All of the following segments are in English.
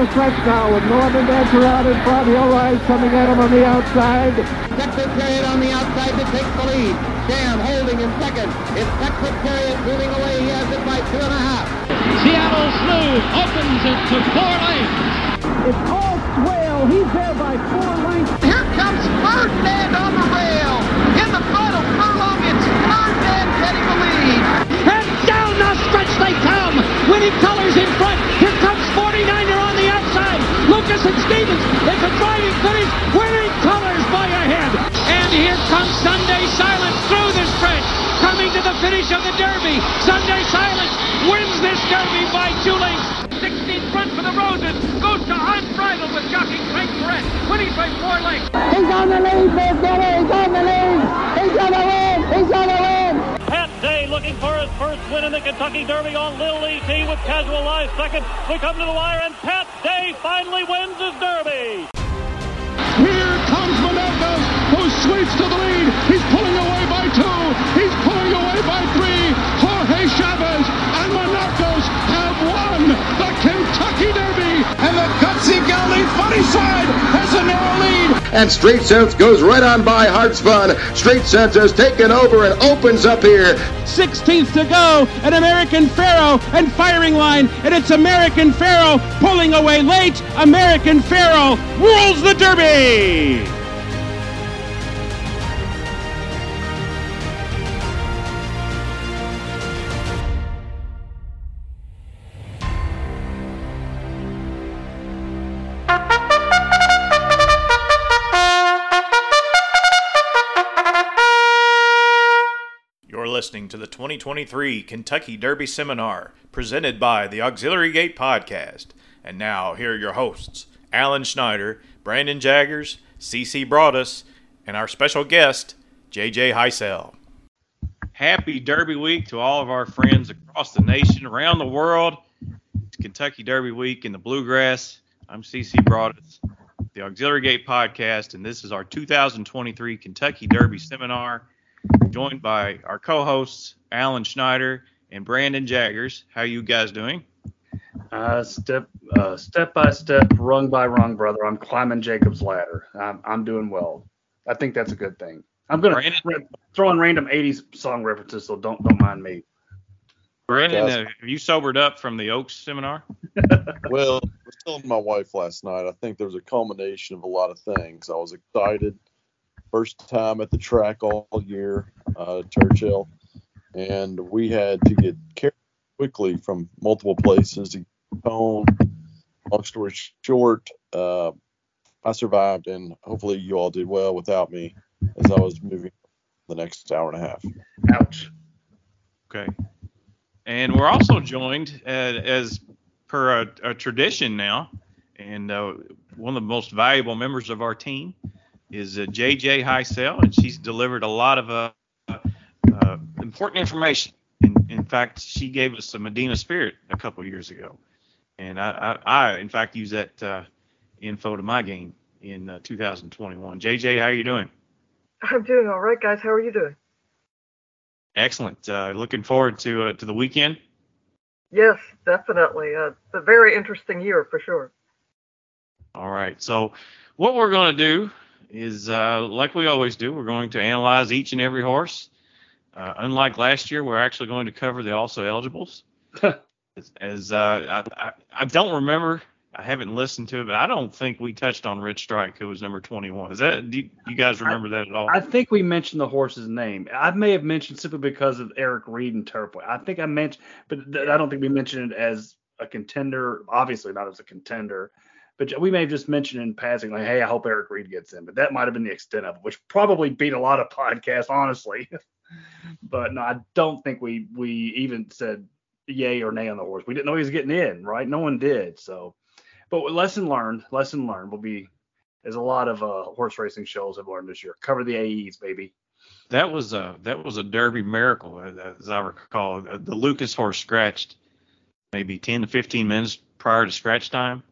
Down the stretch now with Northern Dancer out in front. Hill Rise coming at him on the outside. Secretariat on the outside to take the lead. Sham holding in second. It's Secretariat moving away. He has it by two and a half. Seattle Slew opens it to four lanes. It's all swale. He's there by four lengths. Here comes Ferdinand on the rail. In the front of Furlong, it's Ferdinand getting the lead. And down the stretch they come. Winning colors in front. And Stevens. It's a driving finish. Winning colors by a head. And here comes Sunday Silence through the stretch. Coming to the finish of the Derby. Sunday Silence wins this Derby by two lengths. 16 front for the Roses. Goes to unbridled with jockey Frank Perret. Winning by four lengths. He's on the lead, Bill He's on the lead. He's on the win. He's on the win. Pat Day looking for his first win in the Kentucky Derby on Lil E.T. with Casual Lies second. We come to the wire and Pat Day finally wins his Derby. Here comes Menendez, who sweeps to the lead. He's pulling away by two. He's pulling away by three. Jorge Chavez and Monarchos have won the Kentucky Derby. And the gutsy Gelding Funny Cide has a narrow lead. And Street Sense goes right on by Hard Spun. Street Sense has taken over and opens up here. 16th to go, an American Pharoah and firing line, and it's American Pharoah pulling away late. American Pharoah rules the Derby. Listening to the 2023 Kentucky Derby Seminar presented by the Auxiliary Gate Podcast. And now, here are your hosts Alan Schneider, Brandon Jaggers, CC Broaddus, and our special guest, JJ Hysell. Happy Derby Week to all of our friends across the nation, around the world. It's Kentucky Derby Week in the Bluegrass. I'm CC Broaddus, the Auxiliary Gate Podcast, and this is our 2023 Kentucky Derby Seminar joined by our co-hosts Alan Schneider and Brandon Jaggers. How you guys doing? Uh, step uh, step by step, rung by rung, brother. I'm climbing Jacob's ladder. I'm, I'm doing well. I think that's a good thing. I'm gonna Brandon? ra- throw in random '80s song references, so don't don't mind me. Brandon, Yes. uh, have you sobered up from the Oaks seminar? Well, I was telling my wife last night, I think there was a culmination of a lot of things. I was excited. First time at the track all year, uh, Churchill, and we had to get carried quickly from multiple places to get home. Long story short, uh, I survived, and hopefully you all did well without me as I was moving the next hour and a half. Ouch. Okay. And we're also joined as per a, a tradition now, and uh, one of the most valuable members of our team is uh, JJ Hysell, and she's delivered a lot of uh, uh, important information. In, in fact, she gave us a Medina Spirit a couple years ago, and I, I, I in fact, use that uh, info to my game in uh, 2021. JJ, how are you doing? I'm doing all right, guys. How are you doing? Excellent. Uh, looking forward to uh, to the weekend. Yes, definitely. Uh, it's a very interesting year for sure. All right. So what we're going to do is, uh, like we always do, we're going to analyze each and every horse. Uh, unlike last year, we're actually going to cover the also eligibles. as as, uh, I, I, I don't remember, I haven't listened to it, but I don't think we touched on Rich Strike, who was number 21. Is that? Do you, you guys remember that at all? I think we mentioned the horse's name. I may have mentioned simply because of Eric Reed and Turfway. I think I mentioned, but th- I don't think we mentioned it as a contender. Obviously not as a contender, but we may have just mentioned in passing, like, "Hey, I hope Eric Reed gets in." But that might have been the extent of it, which probably beat a lot of podcasts, honestly. but no, I don't think we we even said yay or nay on the horse. We didn't know he was getting in, right? No one did. So, but lesson learned. Lesson learned will be as a lot of uh, horse racing shows have learned this year. Cover the AEs, baby. That was a that was a Derby miracle, uh, as I recall. Uh, The Lukas horse scratched maybe 10 to 15 minutes prior to scratch time,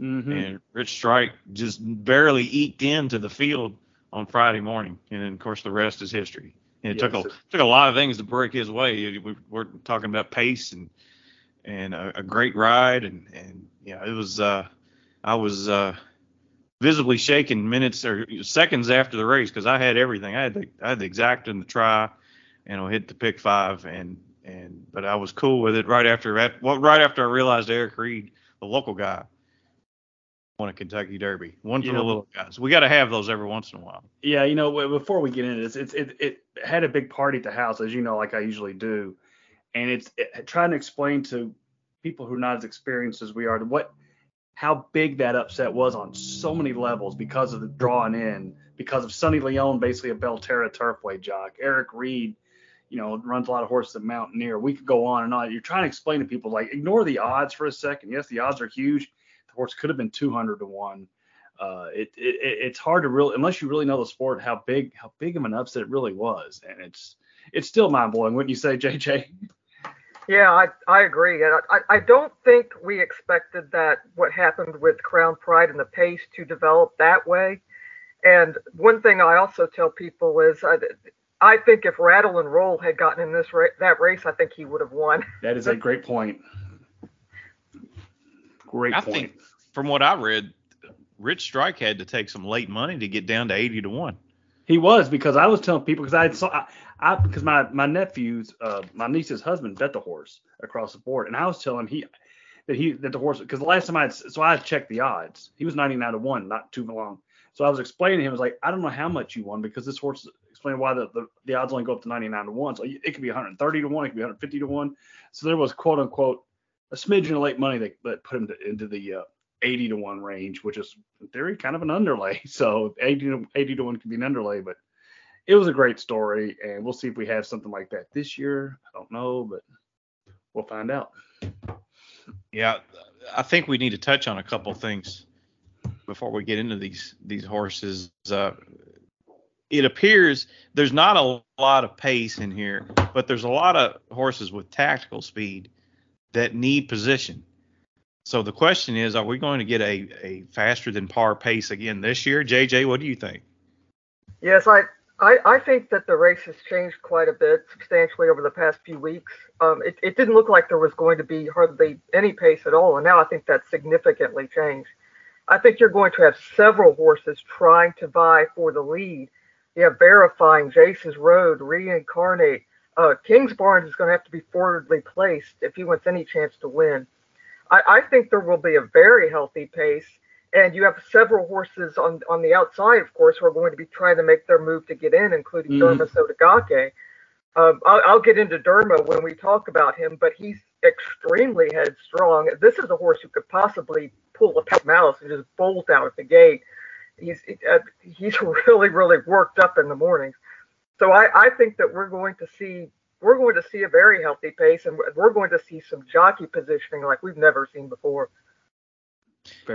Mm-hmm. and Rich Strike just barely eked into the field on Friday morning, and then of course the rest is history. And it took a took a lot of things to break his way. We- We're talking about pace and and a, a great ride and and yeah, it was. Uh, I was uh, visibly shaken minutes or seconds after the race because I had everything. I had the I had the exact and the try, and I hit the pick five, and and but I was cool with it right after that. Well, right after I realized Eric Reed, the local guy, won a Kentucky Derby. One for You the know- little guys. We got to have those every once in a while. Yeah, you know, before we get into this, it's it, it had a big party at the house, as you know, like I usually do, and it's it, trying to explain to people who are not as experienced as we are what how big that upset was on so many levels because of the drawing in, because of Sonny Leon, basically a Belterra Turfway jock, Eric Reed, you know, runs a lot of horses at Mountaineer. We could go on and on. You're trying to explain to people like ignore the odds for a second. Yes, the odds are huge. Horse could have been 200 to one uh, it, it it's hard to really unless you really know the sport how big how big of an upset it really was, and it's it's still mind blowing, wouldn't you say, JJ? Yeah, I, I agree. I, I don't think we expected that what happened with Crown Pride and the pace to develop that way. And one thing I also tell people is I, I think if Rattle and Roll had gotten in this ra- that race, I think he would have won. That is a great point. Great I point. think from what I read, Rich Strike had to take some late money to get down to 80 to one. He was because I was telling people because I saw I, I because my my nephew's uh my niece's husband bet the horse across the board and I was telling him he that he that the horse because the last time I had, so I had checked the odds he was 99 to one not too long so I was explaining to him I was like I don't know how much you won because this horse explained why the, the the odds only go up to 99 to one so it could be 130 to one it could be 150 to one so there was quote unquote a smidgen of late money that, that put him to, into the uh, 80 to 1 range, which is in theory kind of an underlay. So 80 to, 80 to 1 could be an underlay, but it was a great story. And we'll see if we have something like that this year. I don't know, but we'll find out. Yeah, I think we need to touch on a couple things before we get into these these horses. Uh, it appears there's not a lot of pace in here, but there's a lot of horses with tactical speed that need position. So the question is, are we going to get a, a faster than par pace again this year? JJ, what do you think? Yes, I, I, I think that the race has changed quite a bit substantially over the past few weeks. Um, it, it didn't look like there was going to be hardly any pace at all, and now I think that's significantly changed. I think you're going to have several horses trying to vie for the lead. You have Verifying, Jace's Road, Reincarnate. Uh, Kingsbarns is going to have to be forwardly placed if he wants any chance to win. I, I think there will be a very healthy pace and you have several horses on on the outside, of course, who are going to be trying to make their move to get in, including Mhm. Derma Sotogake. Um, I'll, I'll get into Derma when we talk about him, but he's extremely headstrong. This is a horse who could possibly pull a Pat mouse and just bolt out of the gate. He's uh, he's really really worked up in the mornings. So I, I think that we're going to see we're going to see a very healthy pace, and we're going to see some jockey positioning like we've never seen before.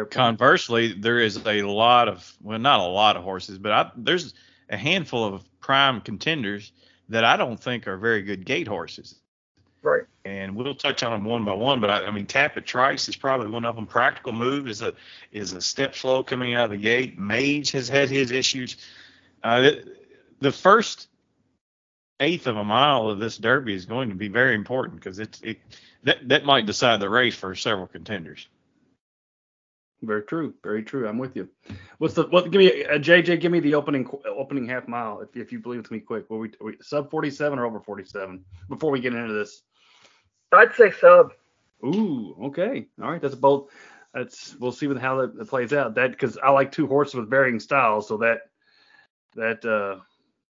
Conversely, there is a lot of well, not a lot of horses, but I, there's a handful of prime contenders that I don't think are very good gate horses. Right. And we'll touch on them one by one. But I, I mean, Tapit Trice is probably one of them. Practical Move is a is a step slow coming out of the gate. Mage has had his issues. Uh, the, the first eighth of a mile of this Derby is going to be very important because it's it that that might decide the race for several contenders. Very true. Very true. I'm with you. What's the what? Give me uh, JJ. Give me the opening opening half mile if, if you believe it's me quick. Were we, we sub 47 or over 47 before we get into this? I'd say sub. Ooh, okay. All right. That's both. That's we'll see with how that, that plays out. That because I like two horses with varying styles, so that that uh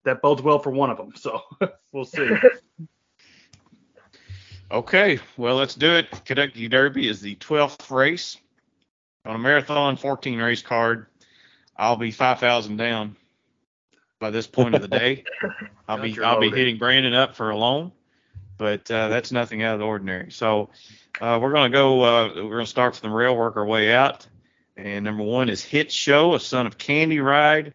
that bodes well for one of them. So we'll see. Okay, well, let's do it. Kentucky Derby is the 12th race on a marathon 14 race card. I'll be 5,000 down by this point of the day. I'll be I'll be hitting Brandon up for a loan, but uh, that's nothing out of the ordinary. So uh, we're gonna go. Uh, we're gonna start from the rail, work our way out. And number one is Hit Show, a son of Candy Ride,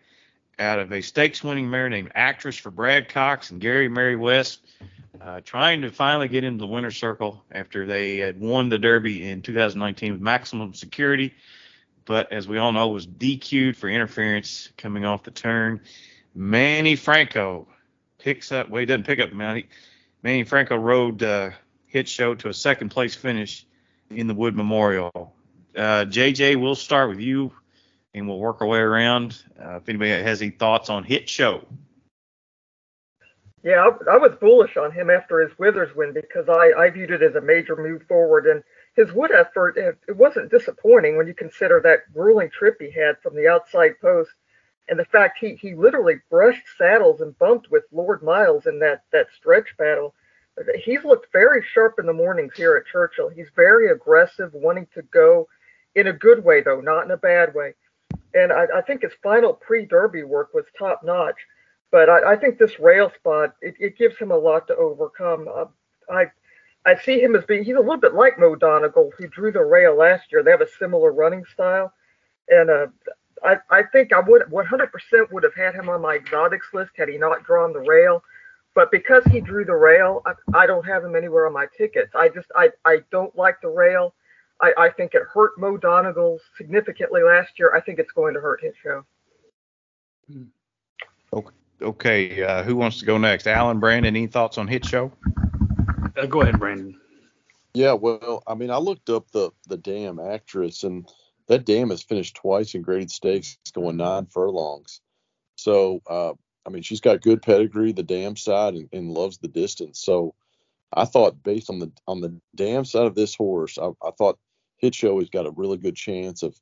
out of a stakes winning mare named Actress for Brad Cox and Gary Mary West uh, trying to finally get into the winner's circle after they had won the Derby in 2019 with maximum security, but as we all know, was DQ'd for interference coming off the turn. Manny Franco picks up. Well, he doesn't pick up Manny. Manny Franco rode uh, hit show to a second place finish in the Wood Memorial. Uh, JJ, we'll start with you, and we'll work our way around. Uh, if anybody has any thoughts on Hit Show. Yeah, I, I was bullish on him after his Withers win because I, I viewed it as a major move forward. And his wood effort, it, it wasn't disappointing when you consider that grueling trip he had from the outside post and the fact he, he literally brushed saddles and bumped with Lord Miles in that, that stretch battle. He's looked very sharp in the mornings here at Churchill. He's very aggressive, wanting to go in a good way, though, not in a bad way. And I, I think his final pre Derby work was top notch. But I, I, think this rail spot, it, it, gives him a lot to overcome. Uh, I I see him as being, he's a little bit like Mo Donegal, who drew the rail last year. They have a similar running style. And uh, I, I think I would 100% would have had him on my exotics list had he not drawn the rail. But because he drew the rail, I, I don't have him anywhere on my tickets. I just I, I don't like the rail. I, I think it hurt Mo Donegal significantly last year. I think it's going to hurt his show. Okay. Okay. Uh, who wants to go next? Alan, Brandon, any thoughts on Hit Show? Uh, go ahead, Brandon. Yeah, well, I mean, I looked up the the dam actress, and that dam has finished twice in graded stakes, going nine furlongs. So, uh, I mean, she's got good pedigree, the dam side, and, and, loves the distance. So, I thought based on the on the dam side of this horse, I, I thought Hit Show has got a really good chance of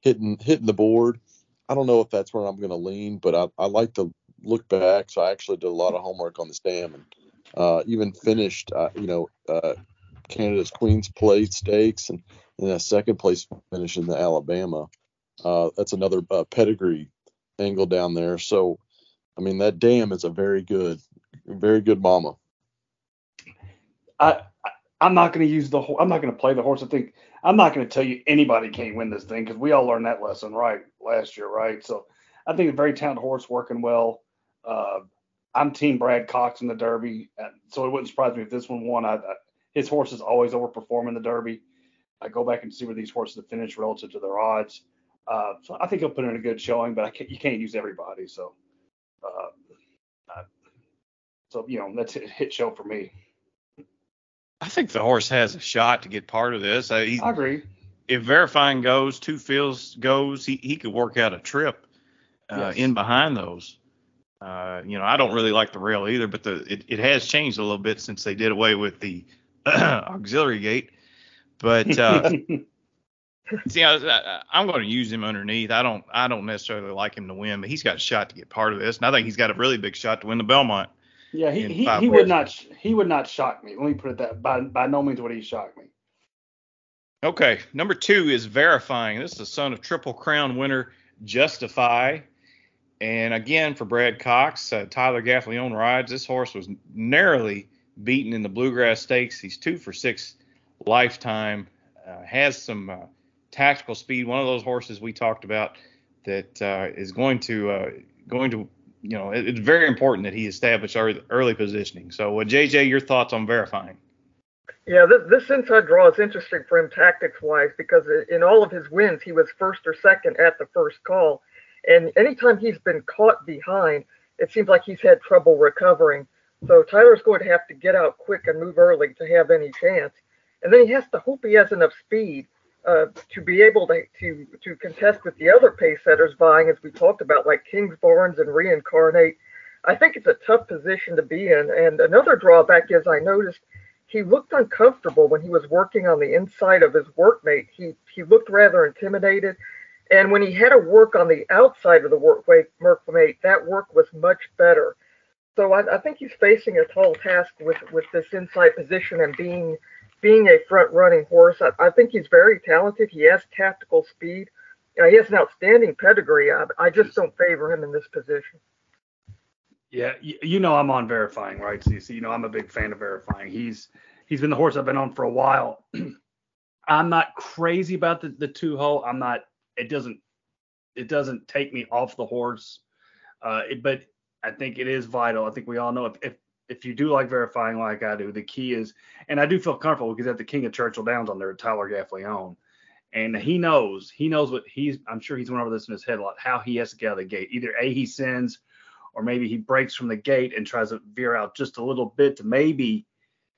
hitting hitting the board. I don't know if that's where I'm going to lean, but I, I like to look back. So I actually did a lot of homework on this dam and uh, even finished, uh, you know, uh, Canada's Queen's Plate Stakes and and a second place finish in the Alabama. Uh, that's another uh, pedigree angle down there. So, I mean, that dam is a very good, very good mama. I, I'm not going to use the. I'm not going to play the horse. I think I'm not going to tell you anybody can't win this thing because we all learned that lesson right last year, right? So, I think a very talented horse working well. Uh, I'm Team Brad Cox in the Derby, so it wouldn't surprise me if this one won. I, I, his horses always overperforming the Derby. I go back and see where these horses have finished relative to their odds. Uh, so I think he'll put in a good showing, but can't, you can't use everybody. So, uh, so you know that's a hit show for me. I think the horse has a shot to get part of this. Uh, I agree. If verifying goes, Two Phils goes, he, he could work out a trip uh, yes. in behind those. Uh, you know, I don't really like the rail either, but the it, it has changed a little bit since they did away with the auxiliary gate. But uh, see, I, am going to use him underneath. I don't I don't necessarily like him to win, but he's got a shot to get part of this, and I think he's got a really big shot to win the Belmont. Yeah, he he, he would not he would not shock me. Let me put it that by by no means would he shock me. Okay, number two is verifying. This is the son of Triple Crown winner Justify. And again, for Brad Cox, uh, Tyler Gaffalione rides. This horse was narrowly beaten in the Bluegrass Stakes. He's two for six lifetime, uh, has some uh, tactical speed. One of those horses we talked about that uh, is going to uh, going to you know it, it's very important that he establish early, early positioning. So, JJ, uh, your thoughts on verifying? Yeah, this, this inside draw is interesting for him tactics wise because in all of his wins, he was first or second at the first call. And anytime he's been caught behind, it seems like he's had trouble recovering. So Tyler's going to have to get out quick and move early to have any chance and then he has to hope he has enough speed uh, to be able to, to to contest with the other pace setters vying, as we talked about, like Kings Kingsbarns and Reincarnate. I think it's a tough position to be in. And another drawback is I noticed he looked uncomfortable when he was working on the inside of his workmate. He he looked rather intimidated. And when he had to work on the outside of the workmate, that work was much better. So I, I think he's facing a tall task with, with this inside position and being being a front running horse. I, I, think he's very talented. He has tactical speed. he has an outstanding pedigree. I, I, just don't favor him in this position. Yeah, you, you know I'm on verifying, right, CC? You know I'm a big fan of verifying. He's he's been the horse I've been on for a while. I'm not crazy about the, the two hole. I'm not. It doesn't it doesn't take me off the horse. Uh, it, but I think it is vital. I think we all know if, if if you do like verifying like I do, the key is, and I do feel comfortable because at the King of Churchill Downs on there, Tyler Gaffalione, and he knows, he knows what he's, I'm sure he's went over this in his head a lot, how he has to get out of the gate. Either A, he sends, or maybe he breaks from the gate and tries to veer out just a little bit to maybe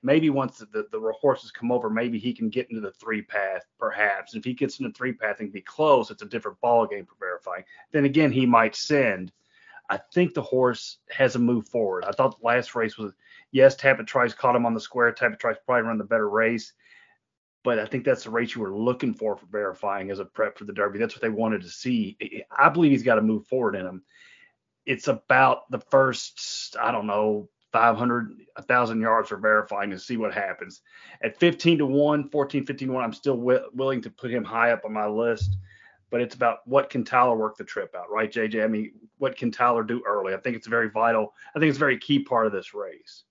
maybe once the, the, the horses come over, maybe he can get into the three path, perhaps. If he gets into three path and be close, it's a different ball game for verifying. Then again, he might send. I think the horse has a move forward. I thought the last race was yes, Tapit Trice caught him on the square. Tapit Trice probably run the better race, but I think that's the race you were looking for for verifying as a prep for the Derby. That's what they wanted to see. I believe he's got to move forward in him. It's about the first, I don't know, 500, 1,000 yards for verifying and see what happens. At 15 to 1, 14, 15 to 1, I'm still wi- willing to put him high up on my list. But it's about what can Tyler work the trip out, right, JJ? I mean, what can Tyler do early? I think it's very vital. I think it's a very key part of this race.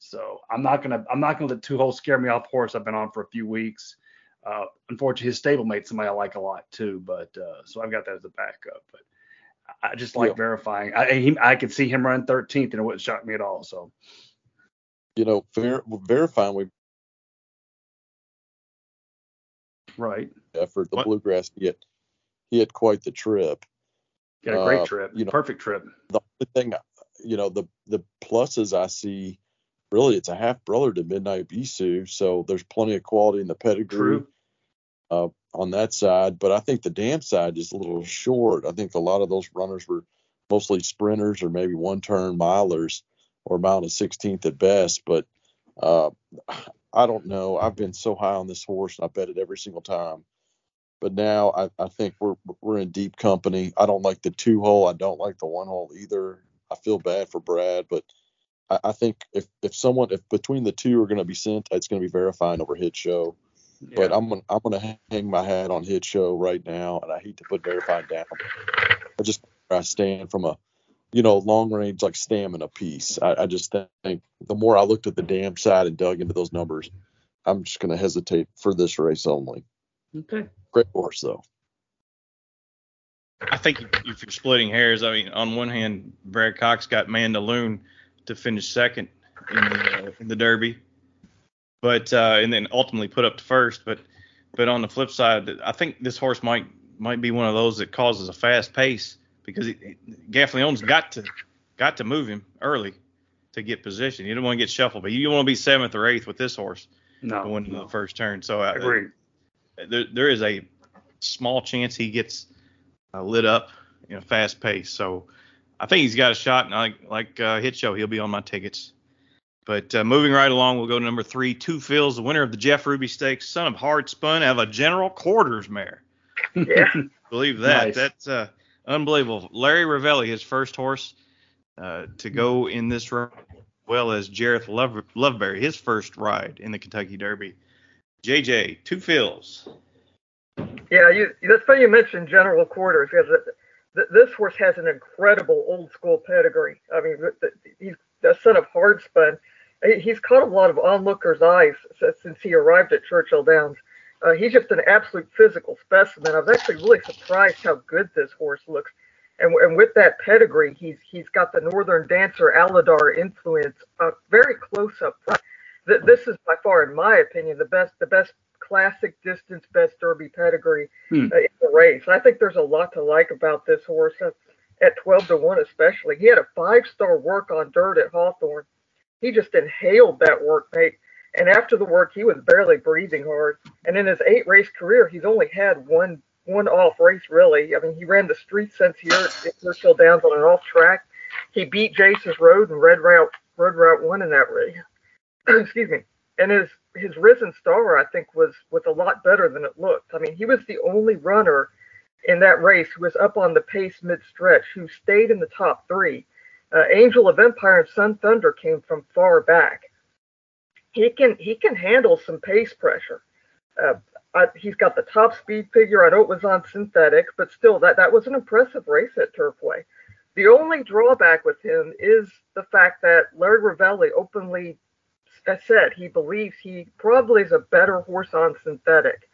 So I'm not gonna I'm not gonna let two holes scare me off horse I've been on for a few weeks. Uh, unfortunately, his stablemate somebody I like a lot too, but uh, so I've got that as a backup. But I just like yeah. verifying. I he, I could see him run 13th, and it wouldn't shock me at all. So, you know, ver- verifying we right effort the what? bluegrass he had he had quite the trip. Got a great uh, trip, you know, perfect trip. The only thing, you know, the the pluses I see, really, it's a half brother to Midnight Bisou, so there's plenty of quality in the pedigree. Uh, on that side, but I think the dam side is a little short. I think a lot of those runners were mostly sprinters or maybe one turn milers or mile to 16th at best. But uh, I don't know. I've been so high on this horse and I bet it every single time. But now I, I think we're we're in deep company. I don't like the two hole. I don't like the one hole either. I feel bad for Brad, but I, I think if if someone if between the two are going to be sent, it's going to be verifying over hit show. But I'm gonna I'm gonna hang my hat on hit show right now, and I hate to put verified down. I just I stand from a you know long range like stamina piece. I, I just think the more I looked at the dam side and dug into those numbers, I'm just gonna hesitate for this race only. Okay. Great horse though. I think if you're splitting hairs, I mean, on one hand, Brad Cox got Mandaloun to finish second in the, uh, in the Derby but uh, and then ultimately put up to first. But but on the flip side, I think this horse might might be one of those that causes a fast pace because Gaffalione's got to got to move him early to get position. You don't want to get shuffled, but you don't want to be seventh or eighth with this horse no, going into no. the first turn. So I uh, agree. There, there is a small chance he gets uh, lit up in a fast pace. So I think he's got a shot. And like like uh, Hit Show, he'll be on my tickets. But uh, moving right along, we'll go to number three, Two Phils, the winner of the Jeff Ruby Stakes, son of Hard Spun, out of a General Quarters mare. Yeah. Believe that. Nice. That's uh, unbelievable. Larry Rivelli, his first horse uh, to go in this run, well as Jareth Love- Loveberry, his first ride in the Kentucky Derby. JJ, Two Phils. Yeah, you, that's funny you mentioned General Quarters because this horse has an incredible old school pedigree. I mean, he's the son of Hard Spun he's caught a lot of onlookers' eyes since he arrived at Churchill Downs. Uh, he's just an absolute physical specimen. I was actually really surprised how good this horse looks. And, and with that pedigree, he's he's got the Northern Dancer Alydar influence uh, very close up front. Th- this is by far, in my opinion, the best the best classic distance best Derby pedigree hmm. uh, in the race. I think there's a lot to like about this horse uh, at 12 to one, especially. He had a five star work on dirt at Hawthorne he just inhaled that work, mate. And after the work, he was barely breathing hard. And in his eight race career, he's only had one one off race really. I mean, he ran the street sense here at Churchill Downs on an off track. He beat Jace's Road and Red Route Red Route One in that race. Excuse me. And his his risen star, I think, was was a lot better than it looked. I mean, he was the only runner in that race who was up on the pace mid stretch who stayed in the top three. Uh, Angel of Empire and Sun Thunder came from far back. He can he can handle some pace pressure. Uh, I, he's got the top speed figure. I know it was on synthetic, but still, that that was an impressive race at Turfway. The only drawback with him is the fact that Larry Rivelli openly said he believes he probably is a better horse on synthetic.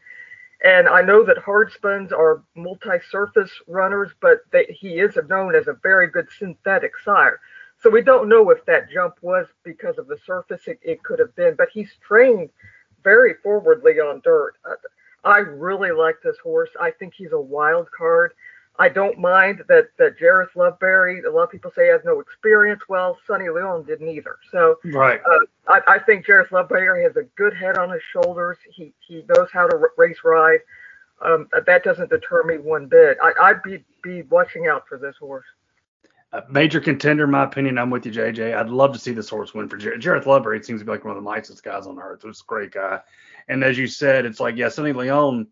And I know that hard spuns are multi-surface runners, but they, he is known as a very good synthetic sire. So we don't know if that jump was because of the surface. It, it could have been, but he's trained very forwardly on dirt. I really like this horse. I think he's a wild card. I don't mind that that Jareth Loveberry. A lot of people say he has no experience. Well, Sonny Leon didn't either. So Right. uh, I, I think Jareth Loveberry has a good head on his shoulders. He he knows how to race ride. Um, that doesn't deter me one bit. I, I'd be be watching out for this horse. A major contender, in my opinion. I'm with you, JJ. I'd love to see this horse win for Jared. Jareth Loveberry seems to be like one of the nicest guys on earth. He's a great guy. And as you said, it's like, yeah, Sonny Leon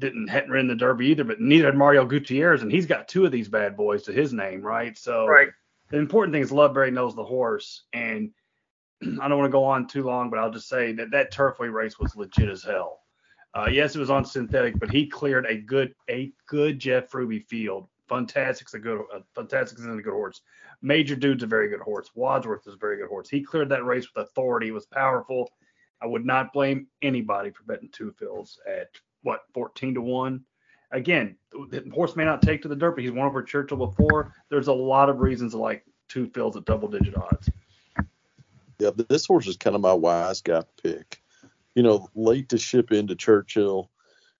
didn't hadn't ridden the Derby either, but neither had Mario Gutierrez, and he's got two of these bad boys to his name, right? So Right. the important thing is Loveberry knows the horse, and I don't want to go on too long, but I'll just say that that Turfway race was legit as hell. Uh, yes, it was on synthetic, but he cleared a good a good Jeff Ruby field. Fantastic's a good uh, Fantastic's a good horse. Major Dude's a very good horse. Wadsworth is a very good horse. He cleared that race with authority. It was powerful. I would not blame anybody for betting Two Phils at what 14 to one. Again, the horse may not take to the dirt, but he's won over Churchill before. There's a lot of reasons like Two Phils at double digit odds. Yeah, this horse is kind of my wise guy pick. You know, late to ship into Churchill.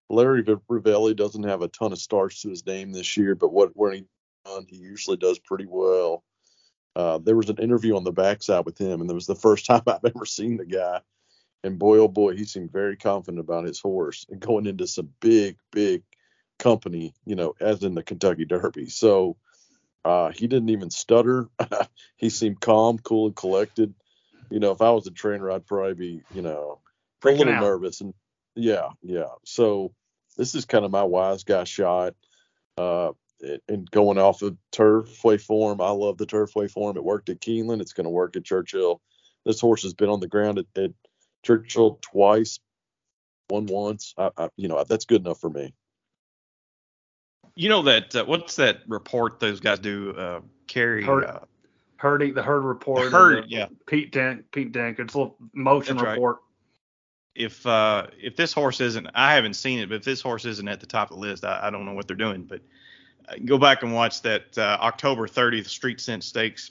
Larry Rivelli doesn't have a ton of starts to his name this year, but what when he done, he usually does pretty well. Uh, there was an interview on the backside with him, and it was the first time I've ever seen the guy. And boy, oh boy, he seemed very confident about his horse and going into some big, big company, you know, as in the Kentucky Derby. So uh, he didn't even stutter. he seemed calm, cool, and collected. You know, if I was a trainer, I'd probably be, you know, a little out. nervous. And yeah, yeah. So this is kind of my wise guy shot. Uh, and- and going off of Turfway form, I love the Turfway form. It worked at Keeneland. It's going to work at Churchill. This horse has been on the ground at, at Churchill twice, won once. I, I, you know, that's good enough for me. You know that uh, what's that report those guys do? Uh, carry. Herd- Uh, Hurdy, the herd report. and Herd, the- yeah. Pete Dent, Pete Dent, it's a little motion That's right. report. if uh, if this horse isn't, I haven't seen it, but if this horse isn't at the top of the list, I, I don't know what they're doing. But uh, go back and watch that uh, October 30th Street Sense Stakes.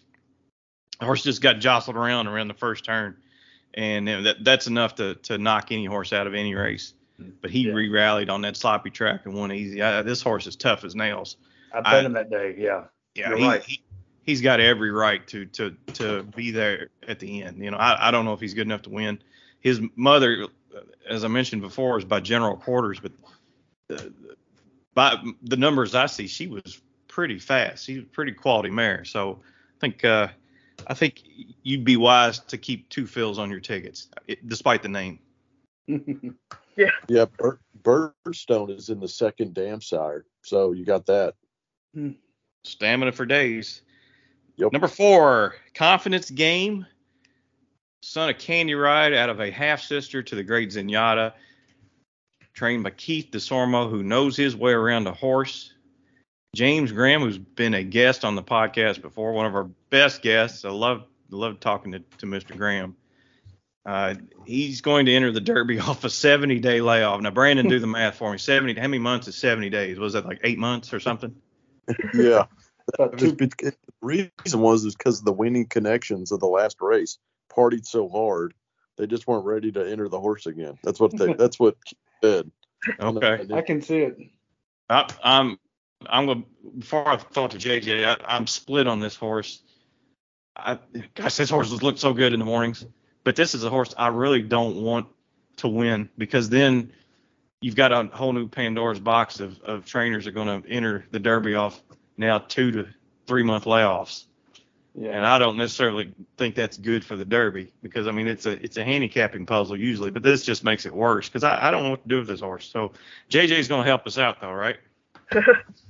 The horse just got jostled around around the first turn, and that that's enough to to knock any horse out of any race. But he re-rallied on that sloppy track and won easy. Uh, this horse is tough as nails. I bet him that day. Yeah. Yeah, he, right. he he's got every right to to to be there at the end. You know, I, I don't know if he's good enough to win. His mother, as I mentioned before, is by general quarters, but the, by the numbers I see, she was pretty fast. She's a pretty quality mare. So I think uh, I think you'd be wise to keep Two Phils on your tickets, it, despite the name. Yeah. Yeah, Bir- Birdstone is in the second dam sire, so you got that. Hmm. Stamina for days. Yep. Number four, confidence game. Son of Candy Ride out of a half sister to the great Zenyatta. Trained by Keith Desormeaux, who knows his way around a horse. James Graham, who's been a guest on the podcast before, one of our best guests. I love love talking to, to Mr. Graham. Uh, he's going to enter the Derby off a 70 day layoff. Now, Brandon, do the math for me. 70. How many months is 70 days? Was that like eight months or something? Yeah. The reason was is because of the winning connections of the last race partied so hard they just weren't ready to enter the horse again. That's what they. that's what said. Okay. I can see it. I, I'm I'm gonna before I thought to JJ, I, I'm split on this horse. I gosh, this horse has looked so good in the mornings, but this is a horse I really don't want to win because then you've got a whole new Pandora's box of, of trainers that are going to enter the Derby off now two to three month layoffs. Yeah. And I don't necessarily think that's good for the Derby because I mean it's a it's a handicapping puzzle usually, but this just makes it worse because I, I don't know what to do with this horse. So JJ's going to help us out though, right?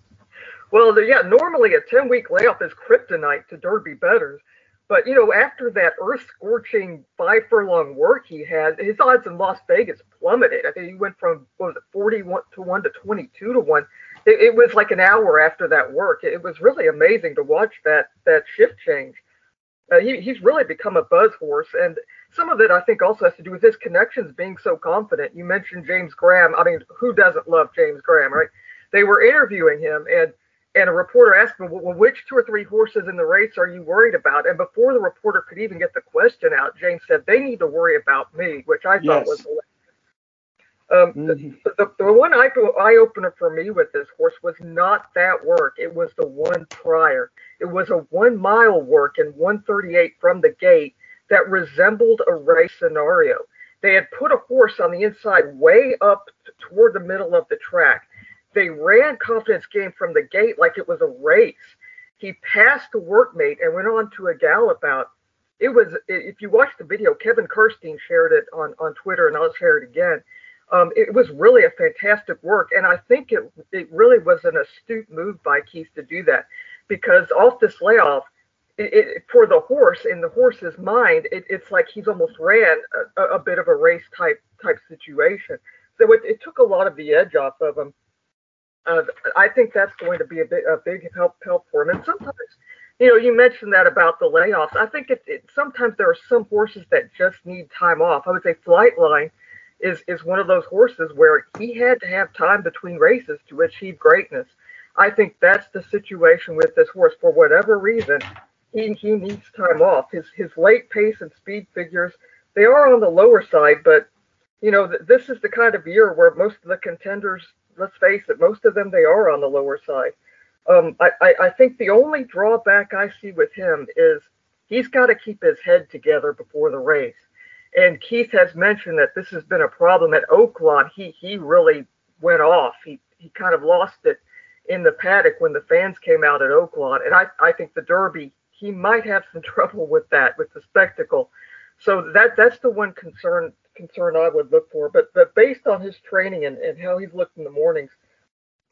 Well, the, yeah, normally a 10 week layoff is kryptonite to Derby betters. But, you know, after that earth scorching five furlong work he had, his odds in Las Vegas plummeted. I think he went from, what was it, 41 to 1 to 22 to 1. It, it was like an hour after that work. It was really amazing to watch that, that shift change. Uh, he, he's really become a buzz horse. And some of it, I think, also has to do with his connections being so confident. You mentioned James Graham. I mean, who doesn't love James Graham, right? They were interviewing him, and and a reporter asked him, well, which two or three horses in the race are you worried about? And before the reporter could even get the question out, James said, they need to worry about me, which I thought Yes. was Um, mm-hmm. the, the, the, one eye, eye opener for me with this horse was not that work. It was the one prior. It was a one mile work in 138 from the gate that resembled a race scenario. They had put a horse on the inside way up toward the middle of the track. They ran confidence game from the gate like it was a race. He passed the workmate and went on to a gallop out. It was, if you watch the video, Kevin Kerstein shared it on, on Twitter, and I'll share it again. Um, it was really a fantastic work, and I think it it really was an astute move by Keith to do that, because off this layoff, it, it, for the horse in the horse's mind, it, it's like he's almost ran a, a, bit of a race type type situation. So it took a lot of the edge off of him. Uh, I think that's going to be a big a big help help for him. And sometimes, you know, you mentioned that about the layoffs. I think it, it sometimes there are some horses that just need time off. I would say Flightline is is one of those horses where he had to have time between races to achieve greatness. I think that's the situation with this horse. For whatever reason, he he needs time off. His his late pace and speed figures they are on the lower side, but you know th- this is the kind of year where most of the contenders, let's face it, most of them they are on the lower side. Um, I, I, I think the only drawback I see with him is he's got to keep his head together before the race. And Keith has mentioned that this has been a problem at Oaklawn. He he really went off. He he kind of lost it in the paddock when the fans came out at Oaklawn. And I, I think the Derby, he might have some trouble with that, with the spectacle. So that that's the one concern concern I would look for. But but based on his training and, and how he's looked in the mornings,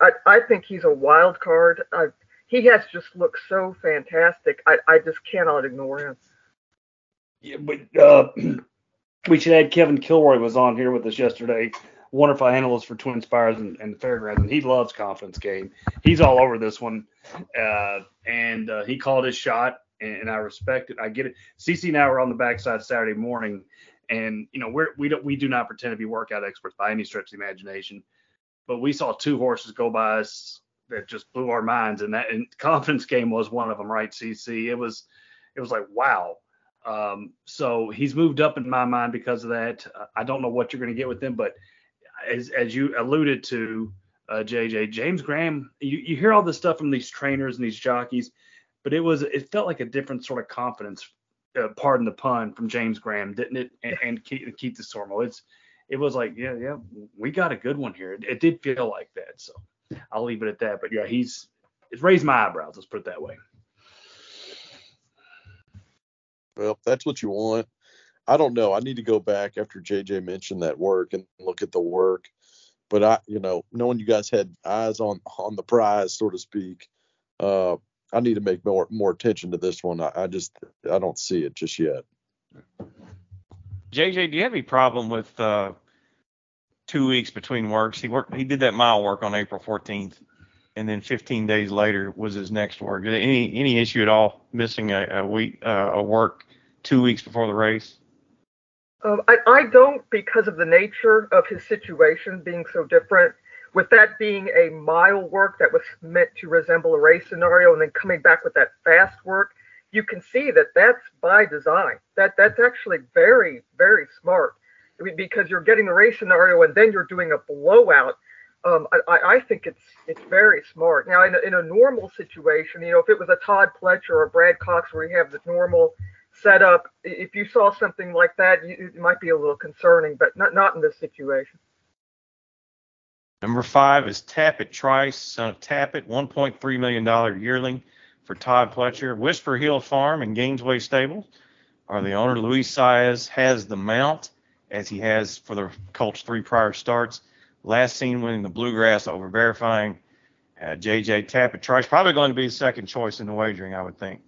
I, I think he's a wild card. I, he has just looked so fantastic. I, I just cannot ignore him. Yeah, but uh, we should add Kevin Kilroy was on here with us yesterday, wonderful analyst for Twin Spires and, and the Fairgrounds, and he loves confidence game. He's all over this one, uh, and uh, he called his shot, and, I respect it. I get it. CC and I were on the backside Saturday morning, and you know we're we don't we do not pretend to be workout experts by any stretch of the imagination, but we saw two horses go by us that just blew our minds, and that and confidence game was one of them, right? CC, it was it was like wow um, so he's moved up in my mind because of that. I don't know what you're going to get with him, but as as you alluded to, uh, JJ James Graham, you, you hear all this stuff from these trainers and these jockeys, but it was it felt like a different sort of confidence, uh, pardon the pun, from James Graham, didn't it? And, and keep Keith Desormeaux. It's it was like yeah yeah we got a good one here. It, it did feel like that. So I'll leave it at that. But yeah, he's it's raised my eyebrows. Let's put it that way. Well, that's what you want. I don't know. I need to go back after JJ mentioned that work and look at the work. But I, you know, knowing you guys had eyes on on the prize, so to speak, uh, I need to make more more attention to this one. I, I just I don't see it just yet. JJ, do you have any problem with uh, two weeks between works? He worked. He did that mile work on April 14th, and then 15 days later was his next work. Any any issue at all missing a, a week uh, a work two weeks before the race? Um, I, I don't because of the nature of his situation being so different. With that being a mile work that was meant to resemble a race scenario, and then coming back with that fast work, you can see that that's by design. That that's actually very very smart I mean, because you're getting the race scenario and then you're doing a blowout. Um, I, I think it's it's very smart. Now, in a, in a normal situation, you know, if it was a Todd Pletcher or Brad Cox where you have the normal setup. If you saw something like that, it might be a little concerning, but not not in this situation. Number five is Tapit Trice, son of Tapit, $1.3 million yearling for Todd Pletcher. Whisper Hill Farm and Gainesway Stables are the owner. Luis Saez has the mount, as he has for the Colts three prior starts. Last seen winning the Bluegrass over verifying uh, JJ Tapit Trice. Probably going to be the second choice in the wagering, I would think.